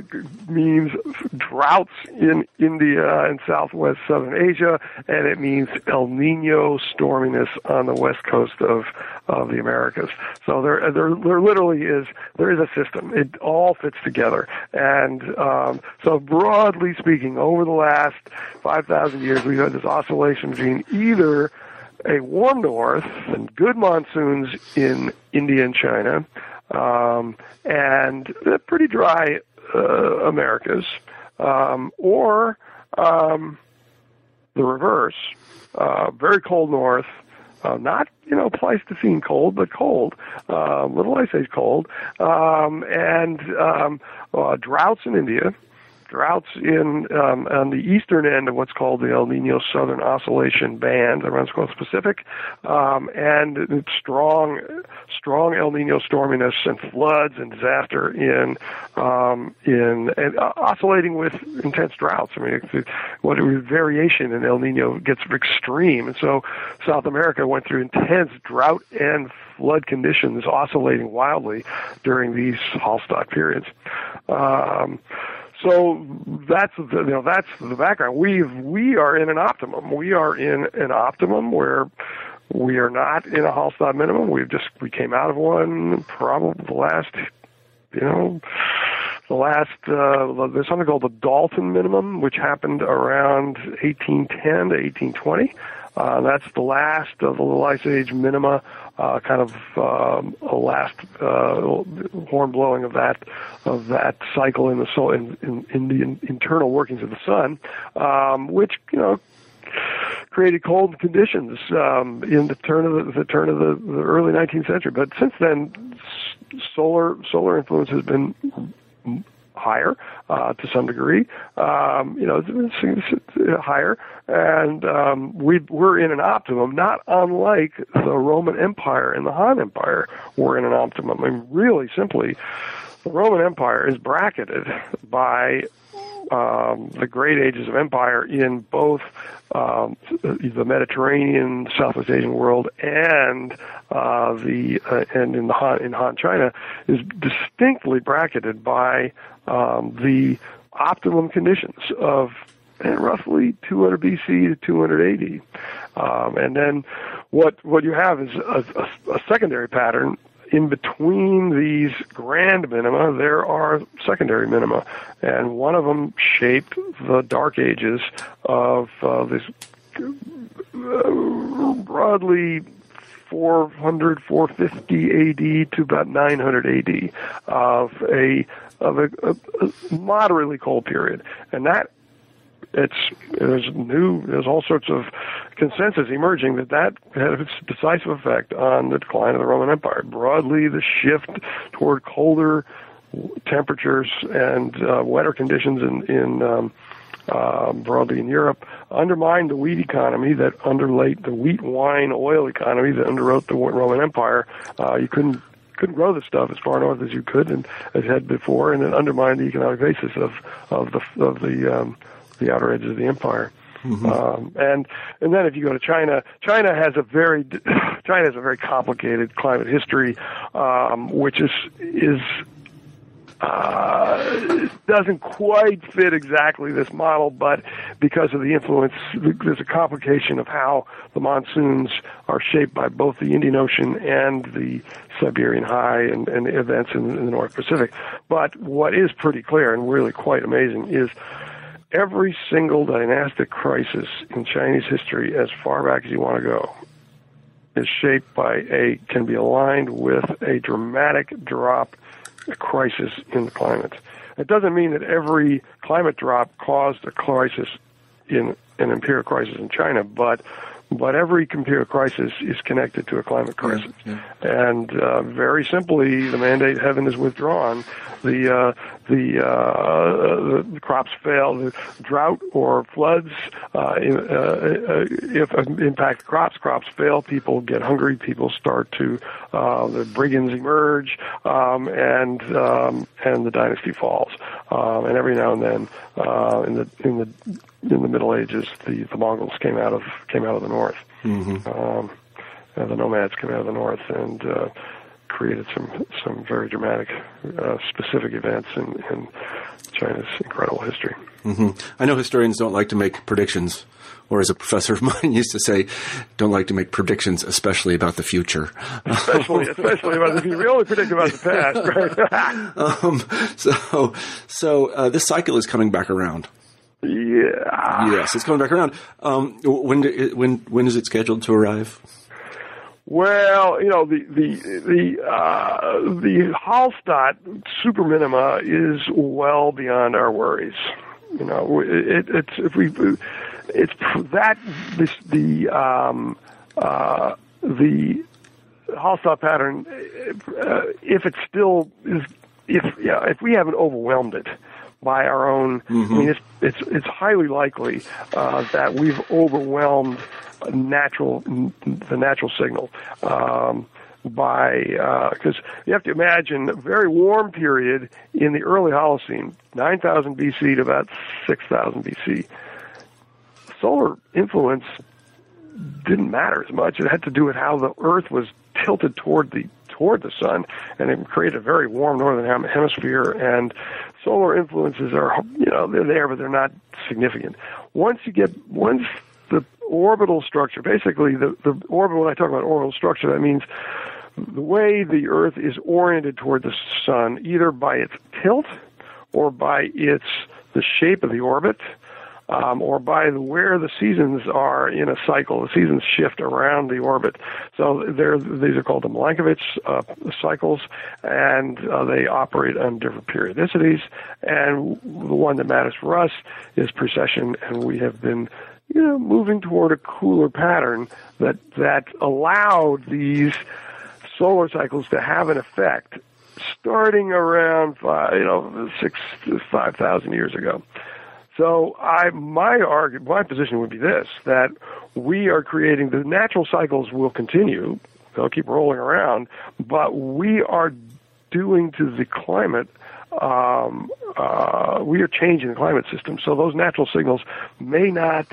means droughts in India and southwest southern Asia, and it means El Nino storminess on the west coast of of the Americas. So there, there, there literally is there is a system. It all fits together, and um, so broadly speaking, over the last five thousand years, we've had this oscillation between either a warm north and good monsoons in India and China, um, and the pretty dry uh, Americas, um, or um, the reverse, uh, very cold north, uh, not you know Pleistocene cold, but cold, uh, little ice age cold, um, and um, uh, droughts in India, droughts in um, on the eastern end of what's called the El Nino Southern Oscillation Band, the runs across the Pacific, um, and strong, strong El Nino storminess and floods and disaster in um, in and uh, oscillating with intense droughts. I mean, it's, what variation in El Nino gets extreme, and so South America went through intense drought and flood conditions, oscillating wildly during these Hallstatt periods. Um, so that's the, you know that's the background. We we are in an optimum. We are in an optimum where we are not in a Hallstatt minimum. We've just we came out of one probably the last you know the last uh, there's something called the Dalton minimum, which happened around 1810 to 1820. Uh, that's the last of the Little Ice Age minima uh, kind of um, a last uh, horn blowing of that of that cycle in the soul in, in, in the in, internal workings of the sun, um, which you know created cold conditions um, in the turn of the, the turn of the, the early 19th century. But since then, solar solar influence has been higher uh, to some degree. Um, you know, it's, higher, and um, we we're in an optimum, not unlike the Roman Empire and the Han Empire were in an optimum. I mean, really simply, the Roman Empire is bracketed by um, the great ages of empire in both um, the Mediterranean, Southwest Asian world, and uh, the uh, and in the Han, in Han China is distinctly bracketed by um, the optimum conditions of roughly 200 BC to 280. AD. Um, and then what what you have is a, a, a secondary pattern in between these grand minima, there are secondary minima, and one of them shaped the Dark Ages of uh, this uh, broadly 400, 450 AD to about 900 AD of a of a, a, moderately cold period, and that it's there's new there's all sorts of consensus emerging that that had its decisive effect on the decline of the Roman Empire. Broadly, the shift toward colder temperatures and uh, wetter conditions in in um, uh, broadly in Europe undermined the wheat economy that underlaid the wheat, wine, oil economy that underwrote the Roman Empire. Uh, you couldn't couldn't grow the stuff as far north as you could and as had before, and it undermined the economic basis of of the of the um, the outer edges of the empire. Mm-hmm. Um, and and then if you go to China, China has a very China has a very complicated climate history, um, which is is uh, doesn't quite fit exactly this model, but because of the influence, there's a complication of how the monsoons are shaped by both the Indian Ocean and the Siberian High and, and events in, in the North Pacific. But what is pretty clear and really quite amazing is every single dynastic crisis in Chinese history, as far back as you want to go, is shaped by a can be aligned with a dramatic drop, a crisis in the climate. It doesn't mean that every climate drop caused a crisis in an imperial crisis in China, but but every computer crisis is connected to a climate crisis. Yeah, yeah. And uh, very simply, the mandate heaven is withdrawn. The uh, the, uh, the crops fail, the drought or floods uh, in, uh, uh, if impact crops, crops fail. People get hungry. People start to the brigands emerge, um, and um, and the dynasty falls. Um, and every now and then, in the in the in the Middle Ages, the, the Mongols came out of came out of the north. Mm-hmm. Um, the nomads came out of the north and uh, created some some very dramatic, uh, specific events in, in China's incredible history. Mm-hmm. I know historians don't like to make predictions, or as a professor of mine used to say, don't like to make predictions, especially about the future. Especially, especially about the future. We only predict about the past, right? um, so, so uh, this cycle is coming back around. Yeah. Yes, it's coming back around. Um, when when when is it scheduled to arrive? Well, you know the the the uh, the Hallstatt super minima is well beyond our worries. You know, it, it's if we it's that this the um, uh, the Hallstatt pattern uh, if it still is if yeah if we haven't overwhelmed it by our own. Mm-hmm. I mean, it's it's it's highly likely uh, that we've overwhelmed natural the natural signal. Um, by because uh, you have to imagine a very warm period in the early Holocene, 9,000 BC to about 6,000 BC. Solar influence didn't matter as much. It had to do with how the Earth was tilted toward the toward the sun, and it created a very warm northern hemisphere. And solar influences are, you know, they're there, but they're not significant. Once you get, once orbital structure, basically the, the orbit, when I talk about orbital structure, that means the way the Earth is oriented toward the sun, either by its tilt or by its, the shape of the orbit, um, or by where the seasons are in a cycle. The seasons shift around the orbit. So these are called the Milankovitch uh, cycles, and uh, they operate on different periodicities. And the one that matters for us is precession, and we have been you know, moving toward a cooler pattern that that allowed these solar cycles to have an effect starting around five, you know six five thousand years ago. So I my argument, my position would be this: that we are creating the natural cycles will continue; they'll keep rolling around, but we are doing to the climate um, uh, we are changing the climate system. So those natural signals may not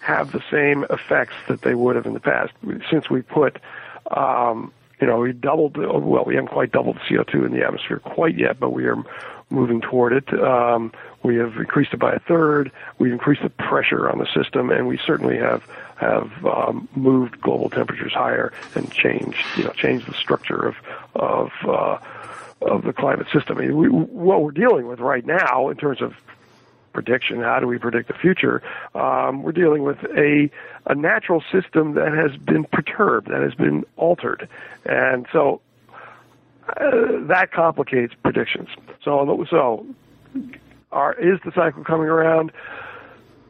have the same effects that they would have in the past. Since we put, um, you know, we doubled, well, we haven't quite doubled CO2 in the atmosphere quite yet, but we are moving toward it. Um, we have increased it by a third. We've increased the pressure on the system, and we certainly have have um, moved global temperatures higher and changed, you know, changed the structure of of uh, of the climate system. I mean, we, what we're dealing with right now, in terms of prediction, how do we predict the future? Um, we're dealing with a a natural system that has been perturbed, that has been altered, and so uh, that complicates predictions. So, so are, is the cycle coming around?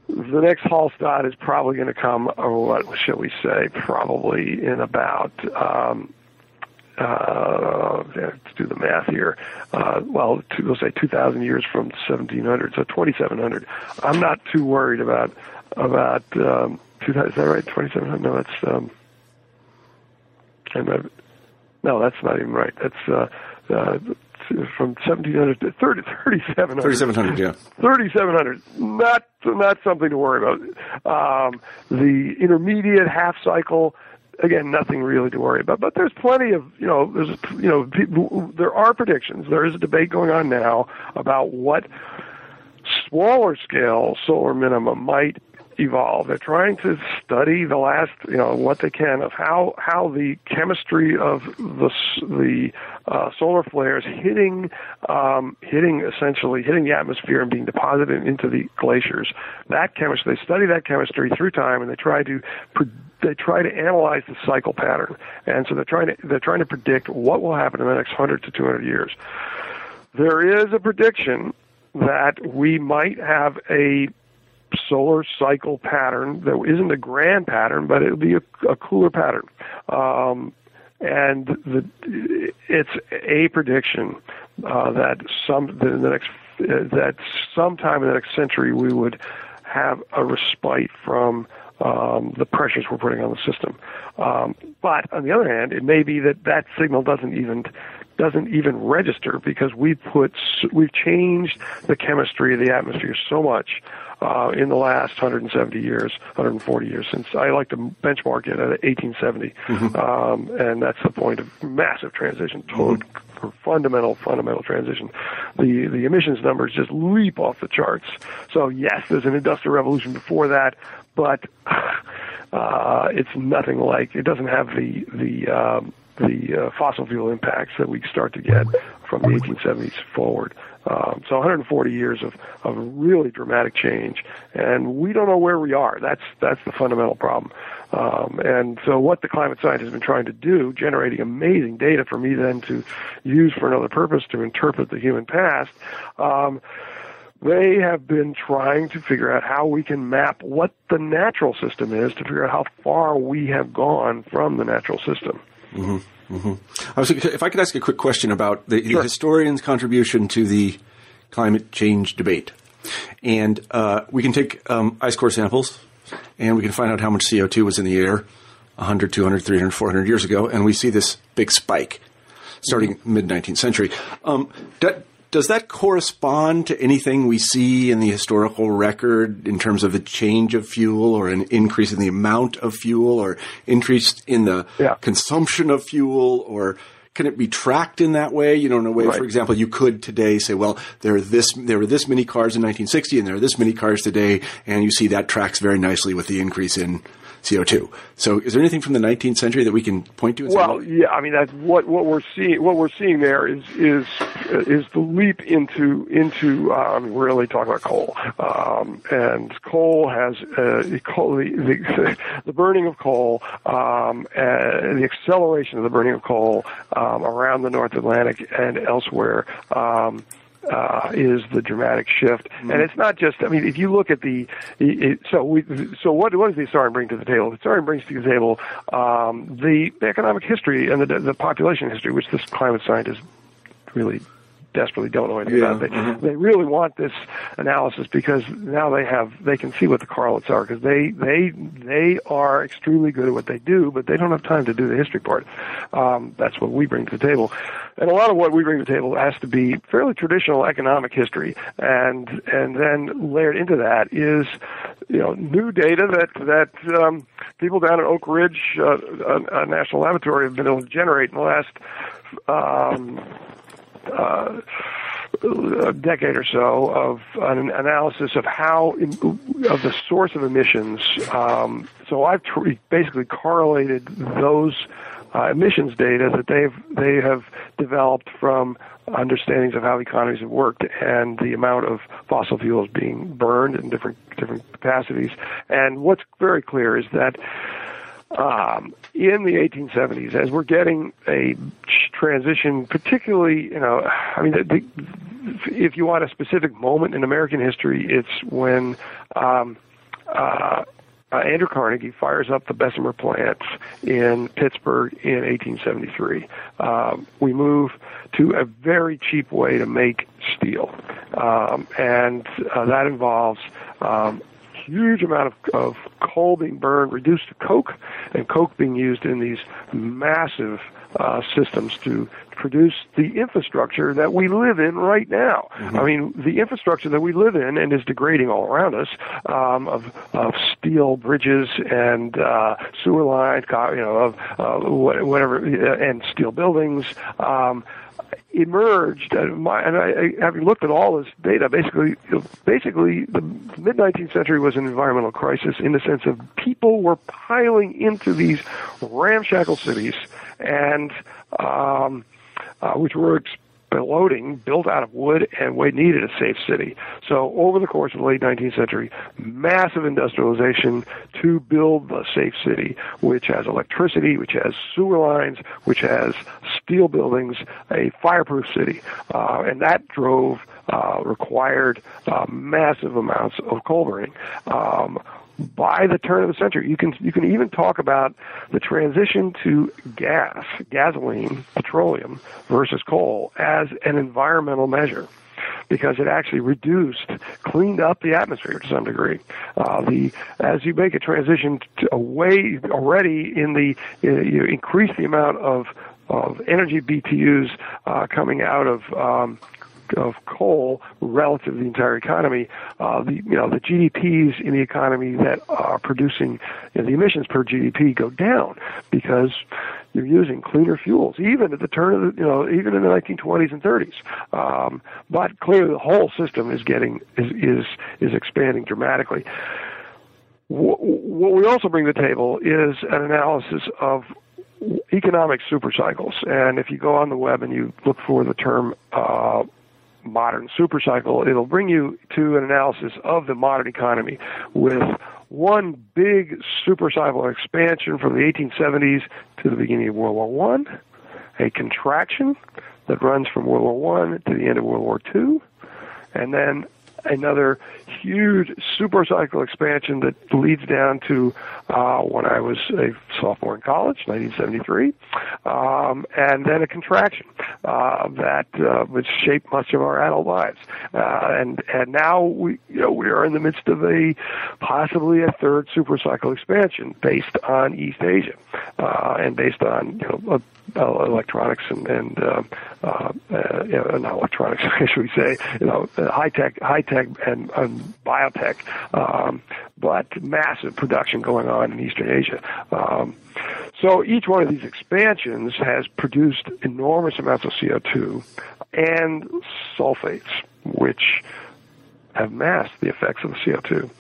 The next Hallstatt is probably going to come, or what shall we say, probably in about, um, uh, let's do the math here. Uh, well, we we'll say 2,000 years from 1700, so 2,700. I'm not too worried about about um, 2000. Is that right? 2,700? No, that's um, I'm no, that's not even right. That's uh, uh, from 1700 to 30, 3700. 3700, yeah. 3700. Not, not something to worry about. Um, the intermediate half cycle, again, nothing really to worry about. But there's plenty of, you know, there's, you know, people, there are predictions. There is a debate going on now about what smaller scale solar minimum might evolve. They're trying to study the last, you know, what they can of how how the chemistry of the the uh, solar flares hitting um, hitting essentially hitting the atmosphere and being deposited into the glaciers. That chemistry, they study that chemistry through time, and they try to they try to analyze the cycle pattern. And so they're trying to they're trying to predict what will happen in the next 100 to 200 years. There is a prediction that we might have a solar cycle pattern that isn't a grand pattern, but it'll be a, a cooler pattern. Um, and the, it's a prediction uh, that some in the next uh, that sometime in the next century we would have a respite from um, the pressures we're putting on the system. Um, but on the other hand, it may be that that signal doesn't even doesn't even register because we put we've changed the chemistry of the atmosphere so much uh, in the last 170 years, 140 years since I like to benchmark it at 1870, mm-hmm. um, and that's the point of massive transition, total mm-hmm. fundamental fundamental transition. The the emissions numbers just leap off the charts. So yes, there's an industrial revolution before that, but uh, it's nothing like it doesn't have the the um, the uh, fossil fuel impacts that we start to get from the 1870s forward. Um, so 140 years of, of really dramatic change, and we don't know where we are. That's that's the fundamental problem. Um, and so what the climate scientists have been trying to do, generating amazing data for me then to use for another purpose to interpret the human past. Um, they have been trying to figure out how we can map what the natural system is to figure out how far we have gone from the natural system. Mm-hmm. Mm-hmm. I was, if I could ask a quick question about the, sure. the historian's contribution to the climate change debate, and uh, we can take um, ice core samples, and we can find out how much CO2 was in the air 100, 200, 300, 400 years ago, and we see this big spike starting mid 19th century. Um, that, does that correspond to anything we see in the historical record in terms of a change of fuel or an increase in the amount of fuel or increase in the yeah. consumption of fuel or can it be tracked in that way? You know, in a way, right. for example, you could today say, well, there are this, there were this many cars in 1960 and there are this many cars today, and you see that tracks very nicely with the increase in CO2. So, is there anything from the 19th century that we can point to? well, say, yeah, I mean, that's what what we're seeing. What we're seeing there is is is the leap into into. Uh, I mean, we're really talking about coal, um, and coal has uh, coal, the, the, the burning of coal, um, uh, the acceleration of the burning of coal um, around the North Atlantic and elsewhere. Um, uh, is the dramatic shift, mm-hmm. and it's not just. I mean, if you look at the, it, so we, so what what does the historian bring to the table? The historian brings to the table um, the economic history and the the population history, which this climate scientist really desperately don't know anything Yeah, about. They mhm. they really want this analysis because now they have they can see what the correlates are because they they they are extremely good at what they do, but they don't have time to do the history part. Um, that's what we bring to the table, and a lot of what we bring to the table has to be fairly traditional economic history, and and then layered into that is you know new data that that um, people down at Oak Ridge uh, uh, National Laboratory have been able to generate in the last. Um, uh, a decade or so of an analysis of how of the source of emissions. Um, so I've tr- basically correlated those uh, emissions data that they've they have developed from understandings of how economies have worked and the amount of fossil fuels being burned in different different capacities. And what's very clear is that um, in the 1870s, as we're getting a transition, particularly, you know, I mean, the, the, if you want a specific moment in American history, it's when um, uh, uh, Andrew Carnegie fires up the Bessemer plants in Pittsburgh in 1873. Um, we move to a very cheap way to make steel, um, and uh, that involves um, huge amount of, of coal being burned, reduced to coke, and coke being used in these massive uh, systems to produce the infrastructure that we live in right now. Mm-hmm. I mean, the infrastructure that we live in and is degrading all around us um, of of steel bridges and uh, sewer lines, you know, of uh, whatever, and steel buildings. Um, emerged and, my, and I, having looked at all this data basically basically the mid 19th century was an environmental crisis in the sense of people were piling into these ramshackle cities and um, uh, which were exploding built out of wood and we needed a safe city. So over the course of the late 19th century massive industrialization to build a safe city which has electricity which has sewer lines which has steel buildings a fireproof city. Uh, and that drove uh, required uh, massive amounts of coal burning. Um, by the turn of the century, you can you can even talk about the transition to gas, gasoline, petroleum versus coal as an environmental measure because it actually reduced, cleaned up the atmosphere to some degree. Uh, the as you make a transition away already in the uh, you increase the amount of of energy BTUs uh, coming out of um, of coal relative to the entire economy, uh, the you know the GDPs in the economy that are producing you know, the emissions per GDP go down because you're using cleaner fuels, even at the turn of the you know even in the 1920s and 30s. Um, but clearly, the whole system is getting is is is expanding dramatically. What we also bring to the table is an analysis of economic supercycles, and if you go on the web and you look for the term uh, modern supercycle, it'll bring you to an analysis of the modern economy with one big supercycle expansion from the 1870s to the beginning of World War One, a contraction that runs from World War One to the end of World War Two, and then another huge supercycle expansion that leads down to uh, when I was a sophomore in college, 1973, um, and then a contraction uh, that uh, would shape much of our adult lives. Uh, and and now we you know we are in the midst of a possibly a third supercycle expansion based on East Asia uh, and based on you know. Uh, electronics and, and uh, uh, uh, not electronics, should we say, you know, high tech, high tech and, and biotech, um, but massive production going on in Eastern Asia. Um, so each one of these expansions has produced enormous amounts of CO2 and sulfates, which have masked the effects of the CO2.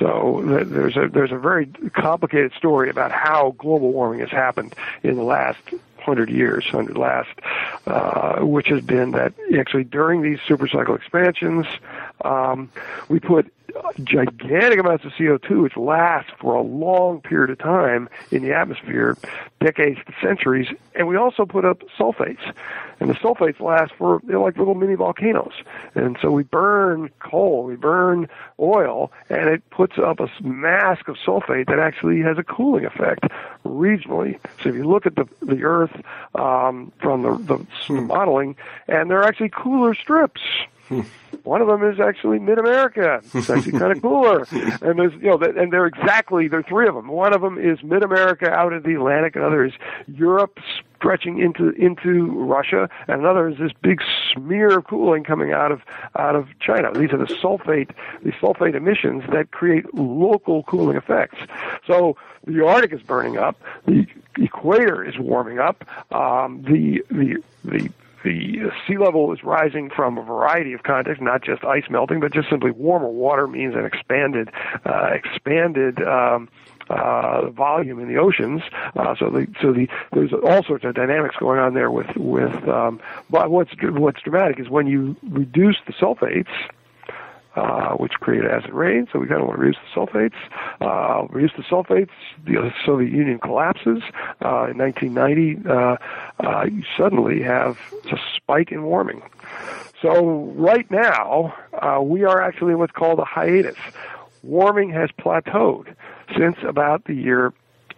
So there's a there's a very complicated story about how global warming has happened in the last hundred years, hundred last, uh, which has been that actually during these supercycle expansions, um, we put gigantic amounts of CO2 which last for a long period of time in the atmosphere, decades to centuries, and we also put up sulfates. And the sulfates last for they're like little mini volcanoes. And so we burn coal, we burn oil, and it puts up a mask of sulfate that actually has a cooling effect regionally. So if you look at the the Earth um, from the, the, the modeling, and there are actually cooler strips one of them is actually Mid America. It's actually kind of cooler. And there's, you know, and they're exactly, there are three of them. One of them is Mid America out in the Atlantic. Another is Europe stretching into into Russia, and another is this big smear of cooling coming out of out of China. These are the sulfate the sulfate emissions that create local cooling effects. So the Arctic is burning up, the equator is warming up, um, the the the the sea level is rising from a variety of contexts, not just ice melting, but just simply warmer water means an expanded, uh, expanded. Um, uh, volume in the oceans. Uh, so the so the there's all sorts of dynamics going on there with with. Um, but what's what's dramatic is when you reduce the sulfates uh, which create acid rain. So we kind of want to reduce the sulfates. Uh, reduce the sulfates. The Soviet Union collapses uh, in 1990. Uh, uh, you suddenly have a spike in warming. So right now uh, we are actually in what's called a hiatus. Warming has plateaued since about the year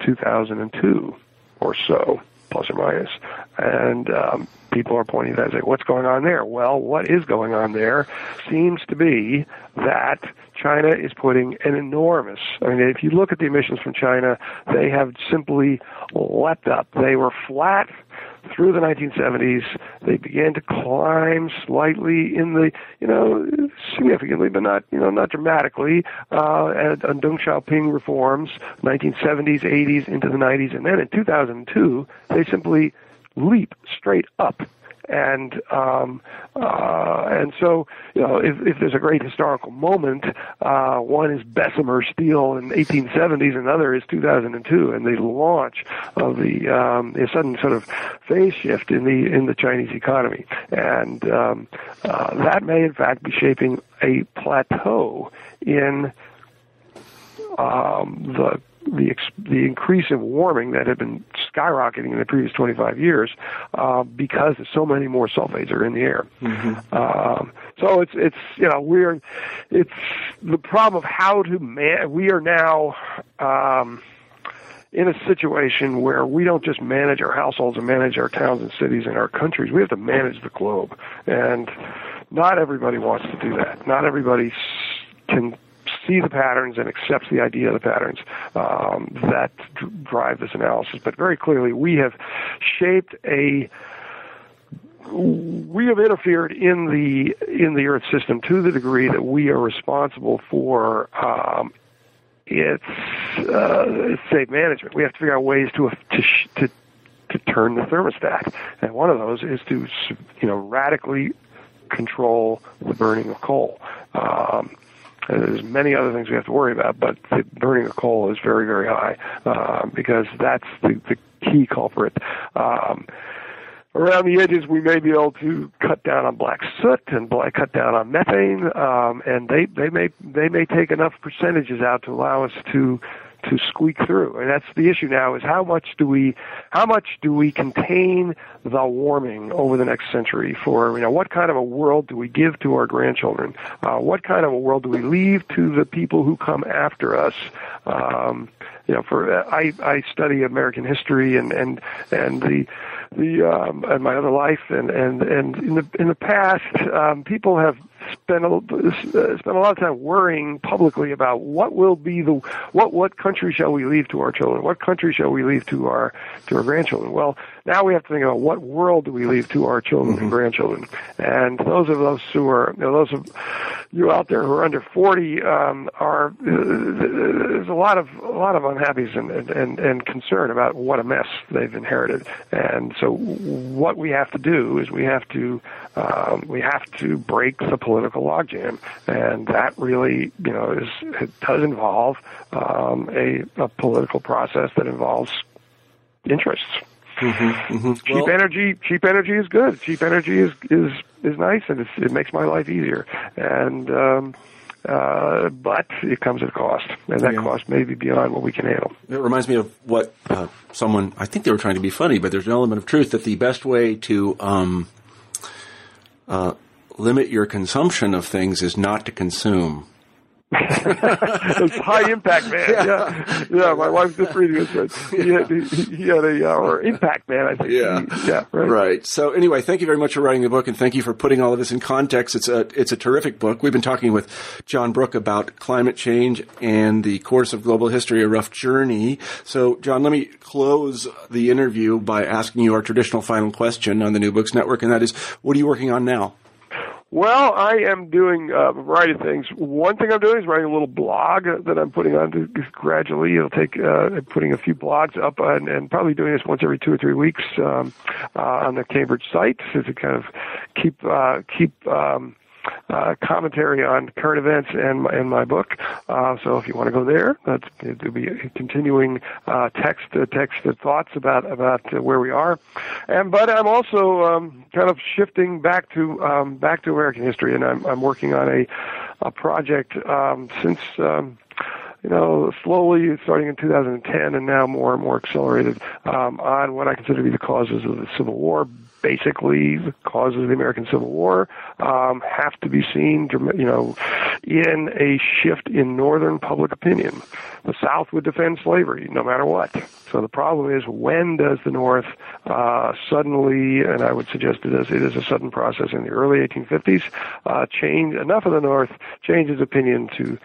2002 or so, plus or minus, and um, people are pointing that and what's going on there? Well, what is going on there seems to be that China is putting an enormous, I mean, if you look at the emissions from China, they have simply leapt up. They were flat through the 1970s. They began to climb slightly in the, you know, significantly, but not, you know, not dramatically, uh, and, and Deng Xiaoping reforms, 1970s, 80s, into the 90s, and then in 2002, they simply leap straight up and um, uh, and so you know if, if there's a great historical moment, uh, one is Bessemer Steel in 1870s, another is 2002, and the launch of the um, sudden sort of phase shift in the in the Chinese economy, and um, uh, that may in fact be shaping a plateau in um, the the ex- the increase in warming that had been skyrocketing in the previous 25 years uh, because so many more sulfates are in the air. Mm-hmm. Um, so it's it's you know we're it's the problem of how to man. We are now. Um, in a situation where we don't just manage our households and manage our towns and cities and our countries, we have to manage the globe. And not everybody wants to do that. Not everybody can see the patterns and accepts the idea of the patterns um, that drive this analysis. But very clearly, we have shaped a we have interfered in the in the Earth system to the degree that we are responsible for um, its uh, safe management. We have to figure out ways to to to to turn the thermostat, and one of those is to you know radically control the burning of coal. Um, there's many other things we have to worry about, but the burning of coal is very, very high uh, because that's the, the key culprit. Um, around the edges, we may be able to cut down on black soot and black, cut down on methane, um, and they they may they may take enough percentages out to allow us to to squeak through. And that's the issue now is how much do we how much do we contain the warming over the next century for you know what kind of a world do we give to our grandchildren? Uh, what kind of a world do we leave to the people who come after us? Um, you know, for I I study American history and and and the the um, and my other life and and and in the in the past um, people have spent a, uh, spent a lot of time worrying publicly about what will be the what what country shall we leave to our children? What country shall we leave to our to our grandchildren? Well, now we have to think about what world do we leave to our children mm-hmm. and grandchildren. And those of us who are you know, those of you out there who are under 40 um, are uh, there's a lot of a lot of unhappiness and, and and concern about what a mess they've inherited. And so what we have to do is we have to um, we have to break the political logjam, and that really, you know, is it does involve um, a, a political process that involves interests. Mm-hmm, mm-hmm. Cheap well, energy, cheap energy is good. Cheap energy is is is nice, and it makes my life easier. And um, uh, but it comes at a cost, and that Yeah. cost may be beyond what we can handle. It reminds me of what uh, someone, I think they were trying to be funny, but there's an element of truth that the best way to um, uh, limit your consumption of things is not to consume. it's high impact man. Yeah, yeah. my wife just reading said he had, he, he had a uh, or impact man. I think. Yeah. He- yeah. Right. Right. So anyway, thank you very much for writing the book, and thank you for putting all of this in context. It's a it's a terrific book. We've been talking with John Brooke about climate change and the course of global history, a rough journey. So, John, let me close the interview by asking you our traditional final question on the New Books Network, and that is, what are you working on now? Well, I am doing uh, a variety of things. One thing I'm doing is writing a little blog that I'm putting on to gradually. It'll take uh, putting a few blogs up and, and probably doing this once every two or three weeks um, uh, on the Cambridge site to kind of keep uh, keep. Um, uh, commentary on current events and my, and my book. Uh, so if you want to go there, that's it'll be continuing uh, text uh, text uh, thoughts about about uh, where we are. And but I'm also um, kind of shifting back to um, back to American history, and I'm I'm working on a a project um, since. Um, you know, slowly starting in 2010 and now more and more accelerated um, on what I consider to be the causes of the Civil War. Basically, the causes of the American Civil War um, have to be seen, you know, in a shift in Northern public opinion. The South would defend slavery no matter what. So the problem is, when does the North uh, suddenly, and I would suggest it is, it is a sudden process in the early 1850s, uh, change enough of the North change its opinion to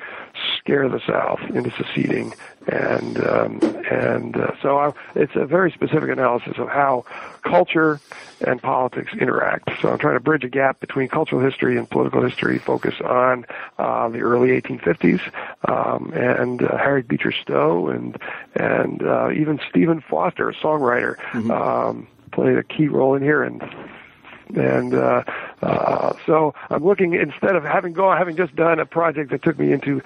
scare the South into seceding, and um, and uh, so I, it's a very specific analysis of how culture and politics interact. So I'm trying to bridge a gap between cultural history and political history, focus on uh, the early 1850s, um, and uh, Harriet Beecher Stowe, and and uh, even Stephen Foster, a songwriter, um, played a key role in here, and and uh, uh, so I'm looking instead of having gone having just done a project that took me into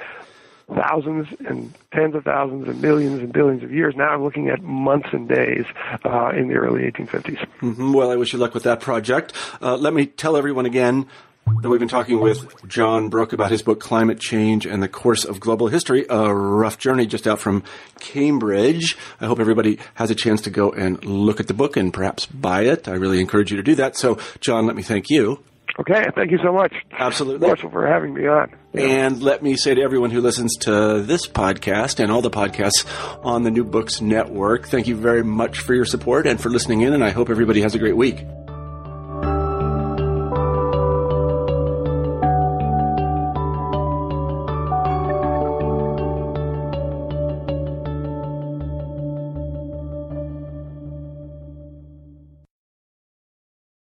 thousands and tens of thousands and millions and billions of years. Now I'm looking at months and days uh, in the early 1850s. Mhm. Well, I wish you luck with that project. Uh, let me tell everyone again we've been talking with John Brooke about his book Climate Change and the Course of Global History, a rough journey just out from Cambridge. I hope everybody has a chance to go and look at the book and perhaps buy it. I really encourage you to do that. So, John, let me thank you. Okay, thank you so much, Absolutely. Marshall, for having me on. And let me say to everyone who listens to this podcast and all the podcasts on the New Books Network, thank you very much for your support and for listening in, and I hope everybody has a great week.